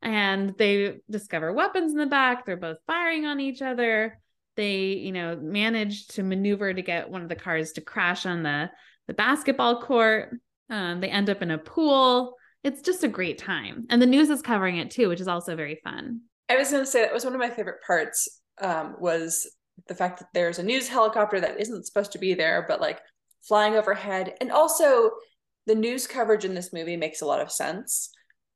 And they discover weapons in the back. They're both firing on each other. They, you know, manage to maneuver to get one of the cars to crash on the the basketball court. Um, they end up in a pool. It's just a great time, and the news is covering it too, which is also very fun. I was going to say that was one of my favorite parts. Um, was the fact that there's a news helicopter that isn't supposed to be there, but like flying overhead. And also, the news coverage in this movie makes a lot of sense.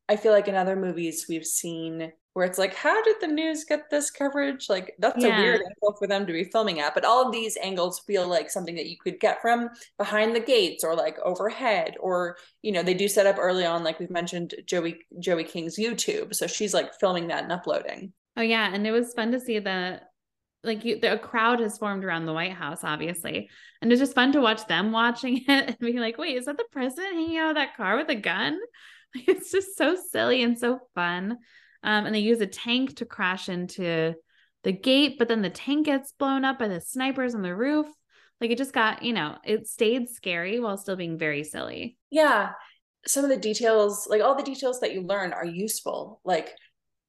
I feel like in other movies we've seen where it's like, how did the news get this coverage? Like, that's yeah. a weird angle for them to be filming at. But all of these angles feel like something that you could get from behind the gates or like overhead. Or, you know, they do set up early on, like we've mentioned Joey Joey King's YouTube. So she's like filming that and uploading. Oh yeah. And it was fun to see that like you, the, a crowd has formed around the White House, obviously, and it's just fun to watch them watching it and being like, "Wait, is that the president hanging out of that car with a gun?" It's just so silly and so fun. Um, and they use a tank to crash into the gate, but then the tank gets blown up by the snipers on the roof. Like it just got, you know, it stayed scary while still being very silly. Yeah. Some of the details, like all the details that you learn, are useful. Like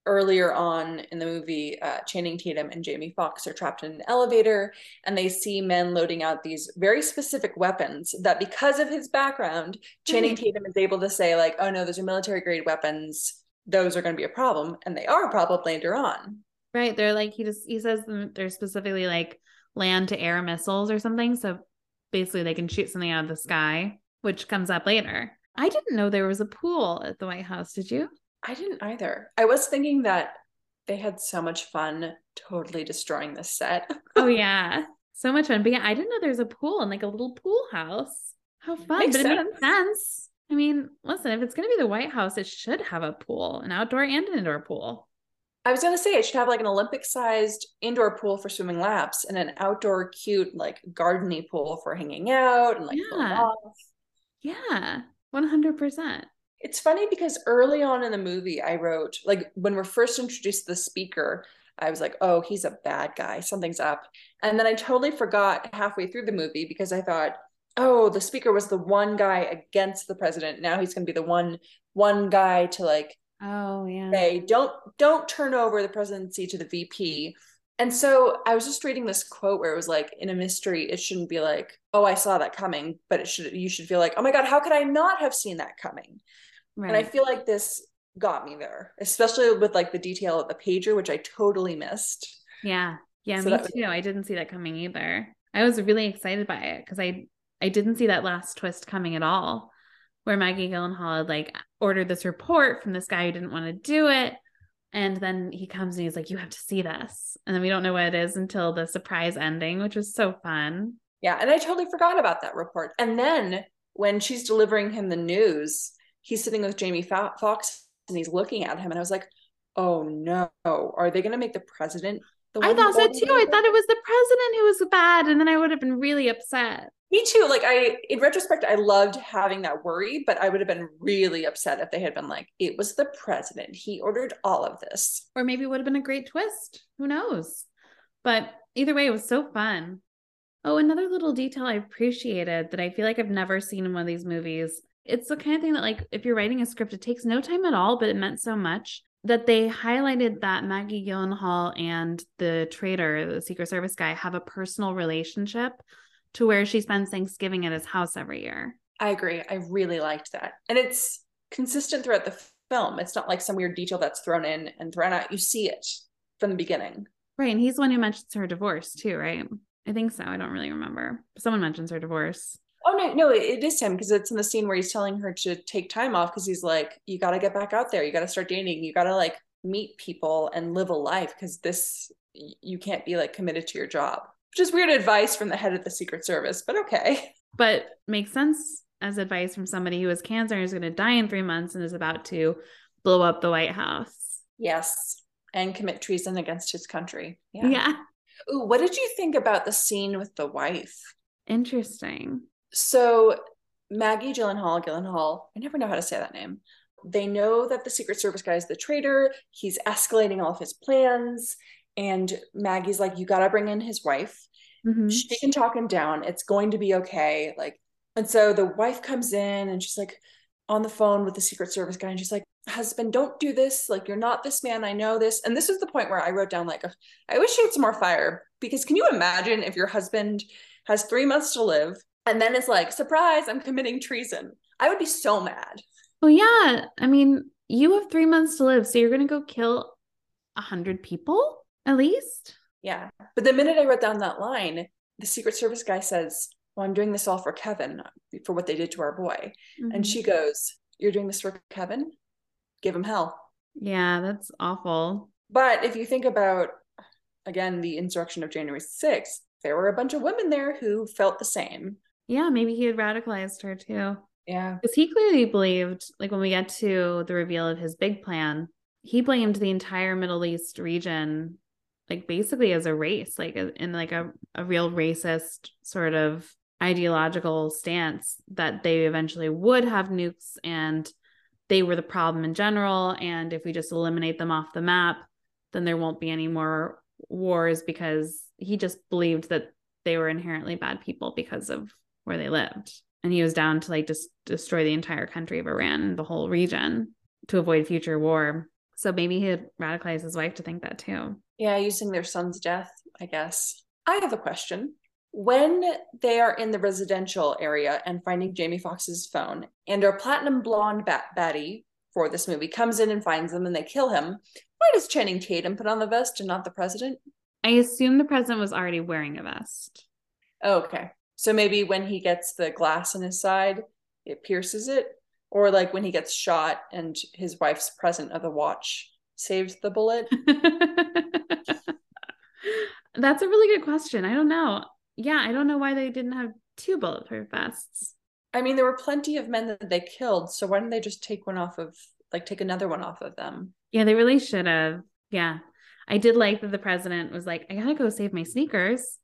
earlier on in the movie, uh, Channing Tatum and Jamie Foxx are trapped in an elevator and they see men loading out these very specific weapons that, because of his background, Channing mm-hmm. Tatum is able to say, like, oh no, those are military grade weapons. Those are going to be a problem. And they are a problem later on. Right. They're like, he just, he says they're specifically like land to air missiles or something. So basically, they can shoot something out of the sky, which comes up later. I didn't know there was a pool at the White House. Did you? I didn't either. I was thinking that they had so much fun totally destroying the set. oh yeah. So much fun. But yeah, I didn't know there's a pool and like a little pool house. How fun. Makes but sense. it makes sense. I mean, listen, if it's gonna be the White House, it should have a pool, an outdoor and an indoor pool. I was gonna say it should have like an Olympic sized indoor pool for swimming laps and an outdoor cute like gardeny pool for hanging out and like yeah. Yeah. 100% it's funny because early on in the movie, I wrote, like, when we're first introduced to the speaker, I was like, oh, he's a bad guy. Something's up. And then I totally forgot halfway through the movie because I thought, oh, the speaker was the one guy against the president. Now he's going to be the one one guy to like oh yeah say don't don't turn over the presidency to the VP. And so I was just reading this quote where it was like in a mystery it shouldn't be like, oh, I saw that coming, but it should you should feel like, oh my god, how could I not have seen that coming? Right. And I feel like this got me there, especially with like the detail of the pager, which I totally missed. Yeah. Yeah, so me was- too. I didn't see that coming either. I was really excited by it because I I didn't see that last twist coming at all, where Maggie Gyllenhaal had like ordered this report from this guy who didn't want to do it. And then he comes and he's like, You have to see this. And then we don't know what it is until the surprise ending, which was so fun. Yeah. And I totally forgot about that report. And then when she's delivering him the news, he's sitting with Jamie Foxx and he's looking at him, and I was like, oh no, are they going to make the president? The I thought so too. I thought it was the president who was bad, and then I would have been really upset. Me too. Like I, in retrospect, I loved having that worry, but I would have been really upset if they had been like, it was the president. He ordered all of this. Or maybe it would have been a great twist. Who knows? But either way, it was so fun. Oh, another little detail I appreciated that I feel like I've never seen in one of these movies it's the kind of thing that like if you're writing a script it takes no time at all but it meant so much that they highlighted that Maggie Gyllenhaal and the traitor the secret service guy have a personal relationship to where she spends Thanksgiving at his house every year. I agree. I really liked that. And it's consistent throughout the film. It's not like some weird detail that's thrown in and thrown out. You see it from the beginning. Right. And he's the one who mentions her divorce too right? I think so. I don't really remember. Someone mentions her divorce Oh no, no, it is him because it's in the scene where he's telling her to take time off because he's like, you got to get back out there, you got to start dating, you got to like meet people and live a life because this you can't be like committed to your job. Which is weird advice from the head of the Secret Service, but okay. But makes sense as advice from somebody who has cancer and is going to die in three months and is about to blow up the White House. Yes, and commit treason against his country. Yeah. yeah. Ooh, what did you think about the scene with the wife? Interesting so Maggie Gyllenhaal, Gyllenhaal, I never know how to say that name. They know that the Secret Service guy is the traitor. He's escalating all of his plans. And Maggie's like, you got to bring in his wife. Mm-hmm. She can talk him down. It's going to be okay. Like, and so the wife comes in and she's like on the phone with the Secret Service guy. And she's like, husband, don't do this. Like, you're not this man. I know this. And this is the point where I wrote down, like, I wish she had some more fire. Because can you imagine if your husband has three months to live? And then it's like surprise i'm committing treason. I would be so mad. Well yeah i mean you have three months to live so you're gonna go kill a hundred people at least? Yeah but the minute i wrote down that line the secret service guy says well i'm doing this all for kevin for what they did to our boy. Mm-hmm. and she goes you're doing this for kevin? Give him hell. Yeah that's awful. But if you think about again the insurrection of january 6th there were a bunch of women there who felt the same yeah, maybe he had radicalized her too. Yeah. Because he clearly believed, like when we get to the reveal of his big plan, he blamed the entire Middle East region, like basically as a race, like in like a, a real racist sort of ideological stance that they eventually would have nukes and they were the problem in general. And if we just eliminate them off the map, then there won't be any more wars because he just believed that they were inherently bad people because of where they lived. And he was down to like just destroy the entire country of Iran, the whole region to avoid future war. So maybe he had radicalized his wife to think that too. Yeah, using their son's death, I guess. I have a question. When they are in the residential area and finding Jamie Foxx's phone, and our platinum blonde bat- baddie for this movie comes in and finds them and they kill him, why does Channing Tatum put on the vest and not the president? I assume the president was already wearing a vest. Okay. So maybe when he gets the glass in his side, it pierces it. Or like when he gets shot and his wife's present of the watch saves the bullet. That's a really good question. I don't know. Yeah, I don't know why they didn't have two bulletproof vests. I mean, there were plenty of men that they killed, so why didn't they just take one off of like take another one off of them? Yeah, they really should have. Yeah. I did like that the president was like, I gotta go save my sneakers.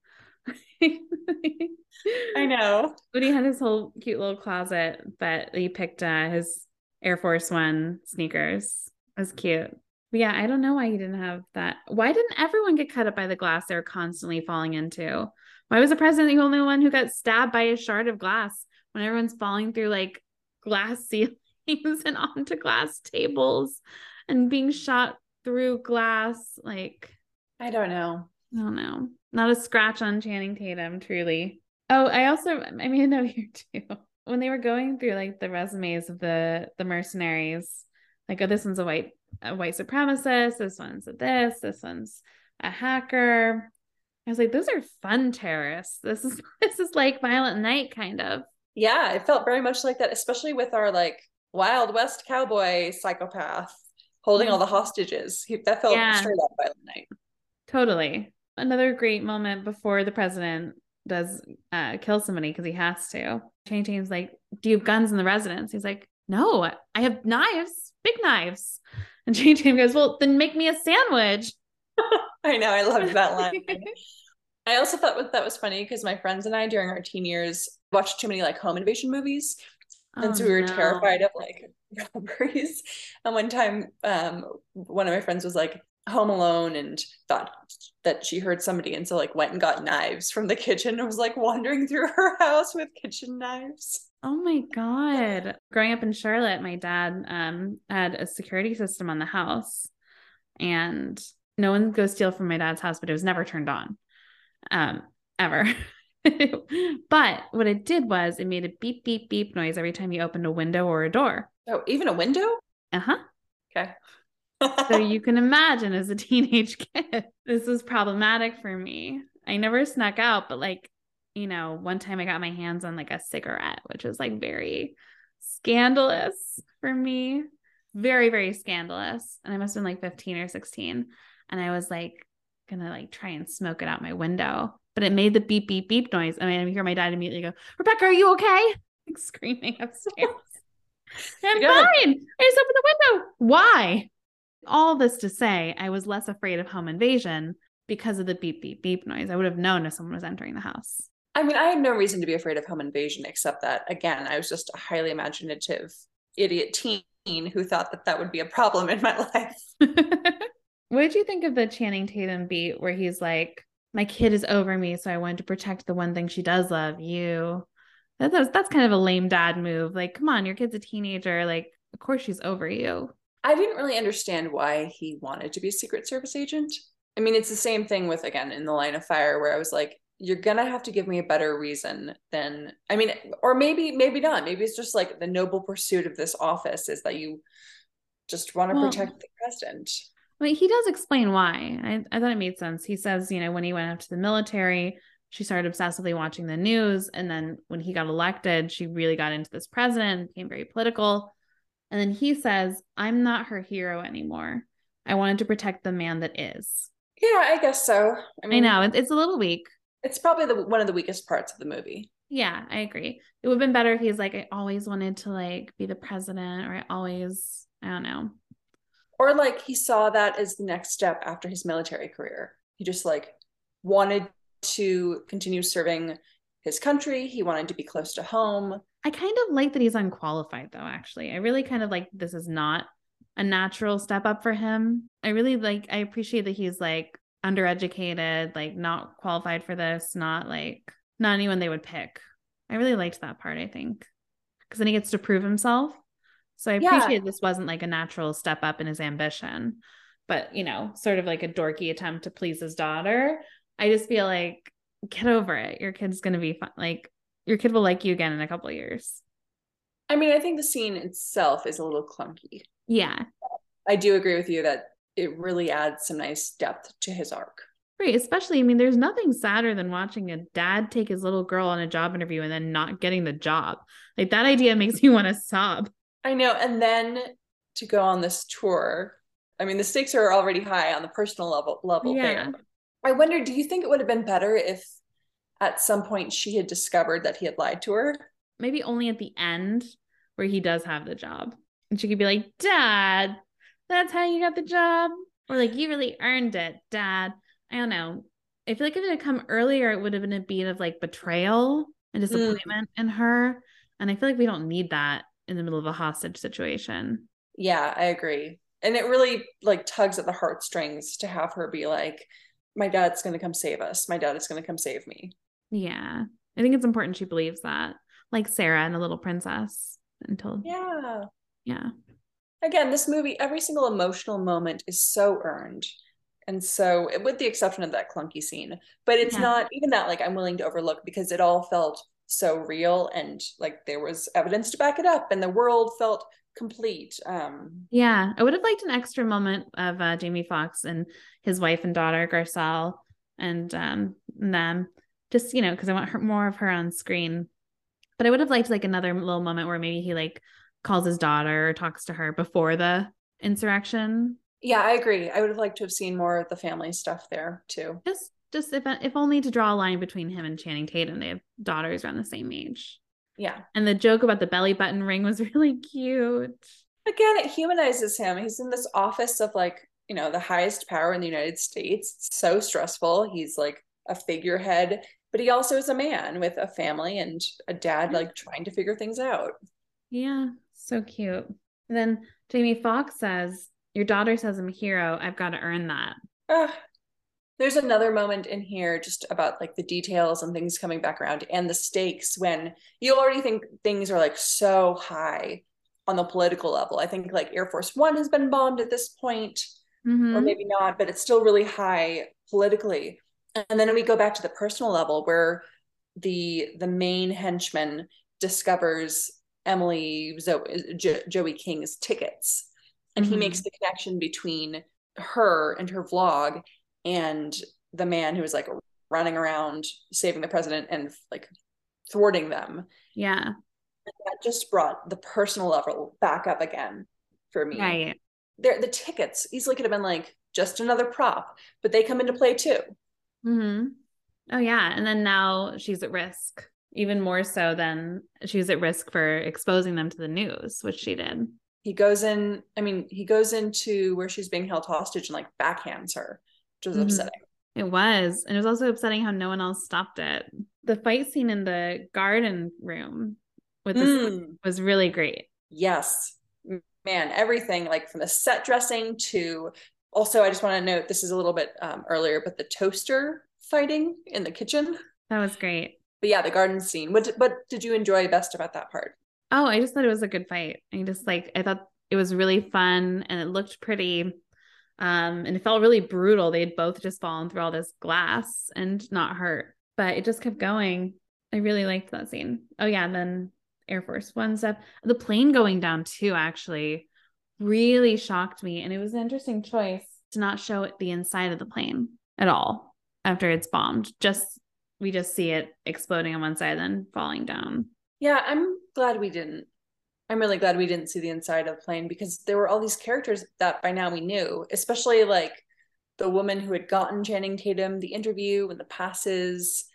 I know. But he had his whole cute little closet, but he picked uh, his Air Force One sneakers. It was cute. But yeah, I don't know why he didn't have that. Why didn't everyone get cut up by the glass they're constantly falling into? Why was the president the only one who got stabbed by a shard of glass when everyone's falling through like glass ceilings and onto glass tables and being shot through glass? Like, I don't know. I don't know. Not a scratch on Channing Tatum, truly. Oh, I also I made a note here too. When they were going through like the resumes of the the mercenaries, like oh, this one's a white a white supremacist, this one's a this, this one's a hacker. I was like, those are fun terrorists. This is this is like Violent Night kind of. Yeah, it felt very much like that, especially with our like Wild West cowboy psychopath holding all the hostages. He, that felt yeah. straight up Violent Night. Totally another great moment before the president does uh, kill somebody because he has to. Channing Tatum's like, "Do you have guns in the residence?" He's like, "No, I have knives, big knives." And Channing Tatum goes, "Well, then make me a sandwich." I know, I loved that line. I also thought that was funny because my friends and I, during our teen years, watched too many like home invasion movies, and oh, so we were no. terrified of like robberies. And one time, um, one of my friends was like, home alone and thought that she heard somebody and so like went and got knives from the kitchen and was like wandering through her house with kitchen knives. Oh my god. Growing up in charlotte my dad um had a security system on the house and no one goes steal from my dad's house but it was never turned on um ever. But what it did was it made a beep beep beep noise every time you opened a window or a door. Oh even a window? Uh-huh. Okay so you can imagine as a teenage kid, this was problematic for me. I never snuck out, but like, you know, one time I got my hands on like a cigarette, which was like very scandalous for me. Very, very scandalous. And I must have been like 15 or 16. And I was like, gonna like try and smoke it out my window. But it made the beep, beep, beep noise. And I hear my dad immediately go, Rebecca, are you okay? Like screaming upstairs. I'm fine. I just opened the window. Why? All this to say, I was less afraid of home invasion because of the beep, beep, beep noise. I would have known if someone was entering the house. I mean, I had no reason to be afraid of home invasion, except that, again, I was just a highly imaginative idiot teen who thought that that would be a problem in my life. what did you think of the Channing Tatum beat where he's like, my kid is over me, so I wanted to protect the one thing she does love, you. That's that's kind of a lame dad move. Like, come on, your kid's a teenager. Like, of course she's over you. I didn't really understand why he wanted to be a Secret Service agent. I mean, it's the same thing with, again, in the line of fire, where I was like, you're gonna have to give me a better reason than I mean, or maybe, maybe not. Maybe it's just like the noble pursuit of this office is that you just want to well, protect the president. I mean, he does explain why. I, I thought it made sense. He says, you know, when he went up to the military, she started obsessively watching the news. And then when he got elected, she really got into this president, became very political. And then he says, I'm not her hero anymore. I wanted to protect the man that is. Yeah, I guess so. I, mean, I know it's a little weak. It's probably the one of the weakest parts of the movie. Yeah, I agree. It would have been better if he's like, I always wanted to like be the president, or I always, I don't know. Or like he saw that as the next step after his military career. He just like wanted to continue serving his country. He wanted to be close to home. I kind of like that he's unqualified though, actually. I really kind of like this is not a natural step up for him. I really like I appreciate that he's like undereducated, like not qualified for this, not like not anyone they would pick. I really liked that part, I think. Cuz then he gets to prove himself. So I Yeah. appreciate this wasn't like a natural step up in his ambition, but you know, sort of like a dorky attempt to please his daughter. I just feel like get over it. Your kid's gonna be fun. Like your kid will like you again in a couple of years. I mean, I think the scene itself is a little clunky. Yeah. I do agree with you that it really adds some nice depth to his arc. Right. Especially, I mean, there's nothing sadder than watching a dad take his little girl on a job interview and then not getting the job. Like that idea makes me want to sob. I know. And then to go on this tour, I mean, the stakes are already high on the personal level level Yeah. there. I wonder, do you think it would have been better if at some point she had discovered that he had lied to her? Maybe only at the end where he does have the job. And she could be like, Dad, that's how you got the job. Or like, you really earned it, Dad. I don't know. I feel like if it had come earlier, it would have been a beat of like betrayal and mm. disappointment in her. And I feel like we don't need that in the middle of a hostage situation. Yeah, I agree. And it really like tugs at the heartstrings to have her be like, my dad's going to come save us. My dad is going to come save me. Yeah. I think it's important she believes that. Like Sarah and the little princess until Yeah. yeah. Again, this movie, every single emotional moment is so earned. And so, with the exception of that clunky scene, but it's Yeah. not even that like I'm willing to overlook because it all felt so real and like there was evidence to back it up and the world felt complete. Um, Yeah. I would have liked an extra moment of uh, Jamie Foxx and his wife and daughter, Garcelle, and um them. Just, you know, because I want her more of her on screen. But I would have liked like another little moment where maybe he like calls his daughter or talks to her before the insurrection. yeah, I agree. I would have liked to have seen more of the family stuff there too. Just just if if only to draw a line between him and Channing Tatum. They have daughters around the same age. Yeah. And the joke about the belly button ring was really cute. Again, it humanizes him. He's in this office of like, you know, the highest power in the United States. It's so stressful. He's like a figurehead, but he also is a man with a family and a dad like trying to figure things out. Yeah, so cute. And then Jamie Foxx says, Your daughter says I'm a hero. I've got to earn that. Ah, there's another moment in here just about like the details and things coming back around and the stakes when you already think things are like so high on the political level. I think like Air Force One has been bombed at this point. Mhm. or maybe not, but it's still really high politically. And then we go back to the personal level where the the main henchman discovers Emily Zo- jo- Joey King's tickets, and he Mhm. makes the connection between her and her vlog and the man who was like running around saving the president and like thwarting them. Yeah, That just brought the personal level back up again for me right. they're the tickets easily could have been like just another prop, but they come into play too. Hmm Oh, yeah. And then now she's at risk, even more so than she's at risk for exposing them to the news, which she did. He goes in, I mean, he goes into where she's being held hostage and like backhands her, which was Mhm. upsetting. It was. And it was also upsetting how no one else stopped it. The fight scene in the garden room with this Mm, was really great. yes. Man, everything like from the set dressing to also, I just want to note this is a little bit um, earlier, but the toaster fighting in the kitchen. That was great. But yeah, the garden scene. What, what did you enjoy best about that part? Oh, I just thought it was a good fight. I just like I thought it was really fun and it looked pretty. Um, and it felt really brutal. They had both just fallen through all this glass and not hurt, but it just kept going. I really liked that scene. Oh yeah, and then Air Force One stuff. The plane going down too actually really shocked me. And it was an interesting choice to not show it the inside of the plane at all after it's bombed. Just we just see it exploding on one side, then falling down. Yeah, I'm glad we didn't. I'm really glad we didn't see the inside of the plane because there were all these characters that by now we knew, especially like the woman who had gotten Channing Tatum the interview and the passes,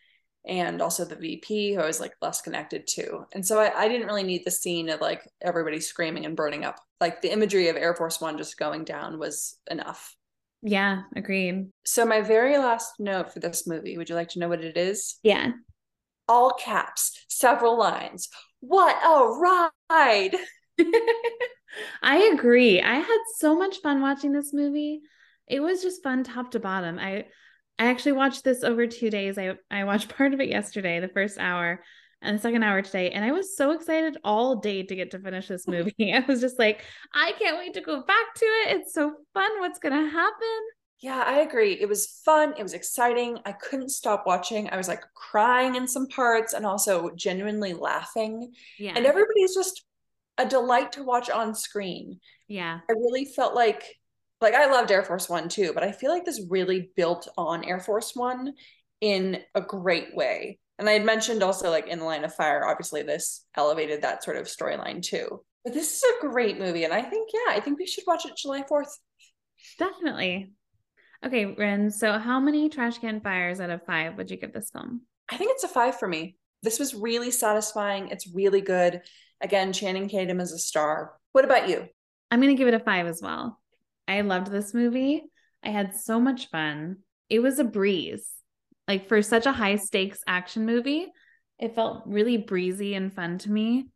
and also the VP who I was like less connected to. And so I, I didn't really need the scene of like everybody screaming and burning up. Like the imagery of Air Force One just going down was enough. Yeah, agreed. So my very last note for this movie, would you like to know what it is? Yeah. All caps, several lines. What a ride! I agree. I had so much fun watching this movie. It was just fun top to bottom. I I actually watched this over 2 days. I I watched part of it yesterday, the first hour, and the second hour today. And I was so excited all day to get to finish this hmm. movie. I was just like, I can't wait to go back to it. It's so fun. What's going to happen? Yeah, I agree. It was fun. It was exciting. I couldn't stop watching. I was like crying in some parts and also genuinely laughing. Yeah. And everybody's just a delight to watch on screen. Yeah. I really felt like like I loved Air Force 1 too, but I feel like this really built on Air Force 1 in a great way. And I had mentioned also like in the line of fire, obviously this elevated that sort of storyline too. But this is a great movie. And I think, yeah, I think we should watch it July 4th. Definitely. Okay, Ren. So how many trash can fires out of five would you give this film? I think it's a five for me. This was really satisfying. It's really good. Again, Channing Tatum is a star. What about you? I'm going to give it a five as well. I loved this movie. I had so much fun. It was a breeze. Like for such a high stakes action movie, it felt really breezy and fun to me.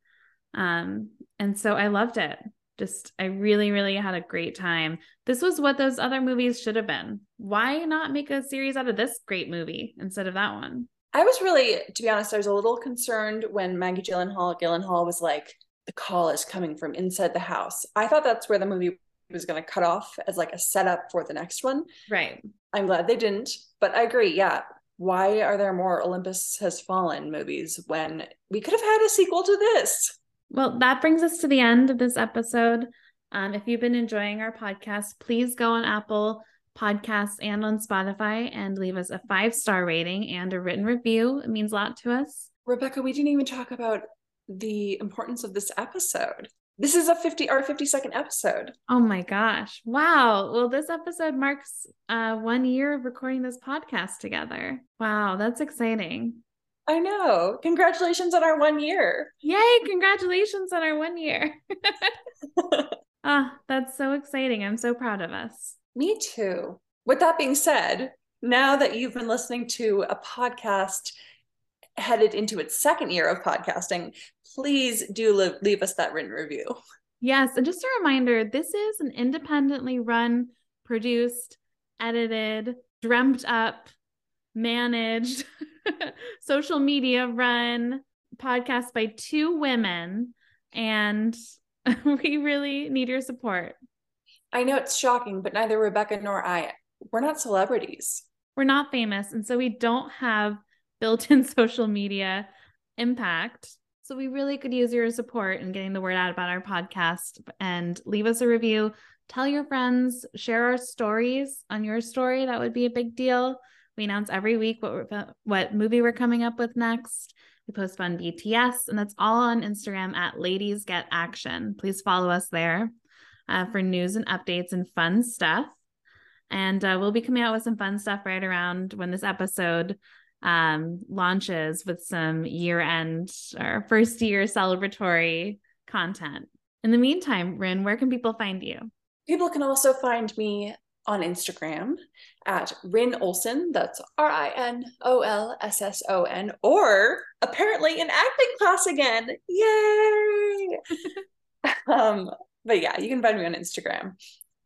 Um, and so I loved it. Just, I really, really had a great time. This was what those other movies should have been. Why not make a series out of this great movie instead of that one? I was really, to be honest, I was a little concerned when Maggie Gyllenhaal Gyllenhaal was like, the call is coming from inside the house. I thought that's where the movie was going to cut off as like a setup for the next one. Right. I'm glad they didn't, but I agree. Yeah. Why are there more Olympus Has Fallen movies when we could have had a sequel to this? Well, that brings us to the end of this episode. Um, if you've been enjoying our podcast, please go on Apple Podcasts and on Spotify and leave us a five star rating and a written review. It means a lot to us. Rebecca, we didn't even talk about the importance of this episode. This is a 50 or 50 second episode. Oh my gosh. Wow. Well, this episode marks uh one year of recording this podcast together. Wow, that's exciting. I know. Congratulations on our one year. Yay, congratulations on our one year. Ah, oh, that's so exciting. I'm so proud of us. Me too. With that being said, now that you've been listening to a podcast headed into its second year of podcasting, please do leave us that written review. Yes. And just a reminder this is an independently run, produced, edited, dreamt up, managed, social media run podcast by two women. And we really need your support. I know it's shocking, but neither Rebecca nor I, we're not celebrities. We're not famous. And so we don't have built in social media impact. So we really could use your support in getting the word out about our podcast and leave us a review. Tell your friends, share our stories on your story. That would be a big deal. We announce every week what what movie we're coming up with next. We post on BTS, and that's all on Instagram at Ladies Get Action. Please follow us there uh, for news and updates and fun stuff. And uh, we'll be coming out with some fun stuff right around when this episode um, launches with some year end or first year celebratory content. In the meantime, Rin, where can people find you? People can also find me on Instagram at Rin Olson. That's R I N O L S S O N, or apparently in acting class again. Yay! um, but yeah, you can find me on Instagram.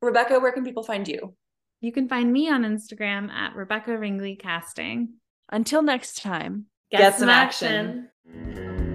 Rebecca, where can people find you? You can find me on Instagram at Rebecca Ringley Casting. Until next time, get, get some, action. action.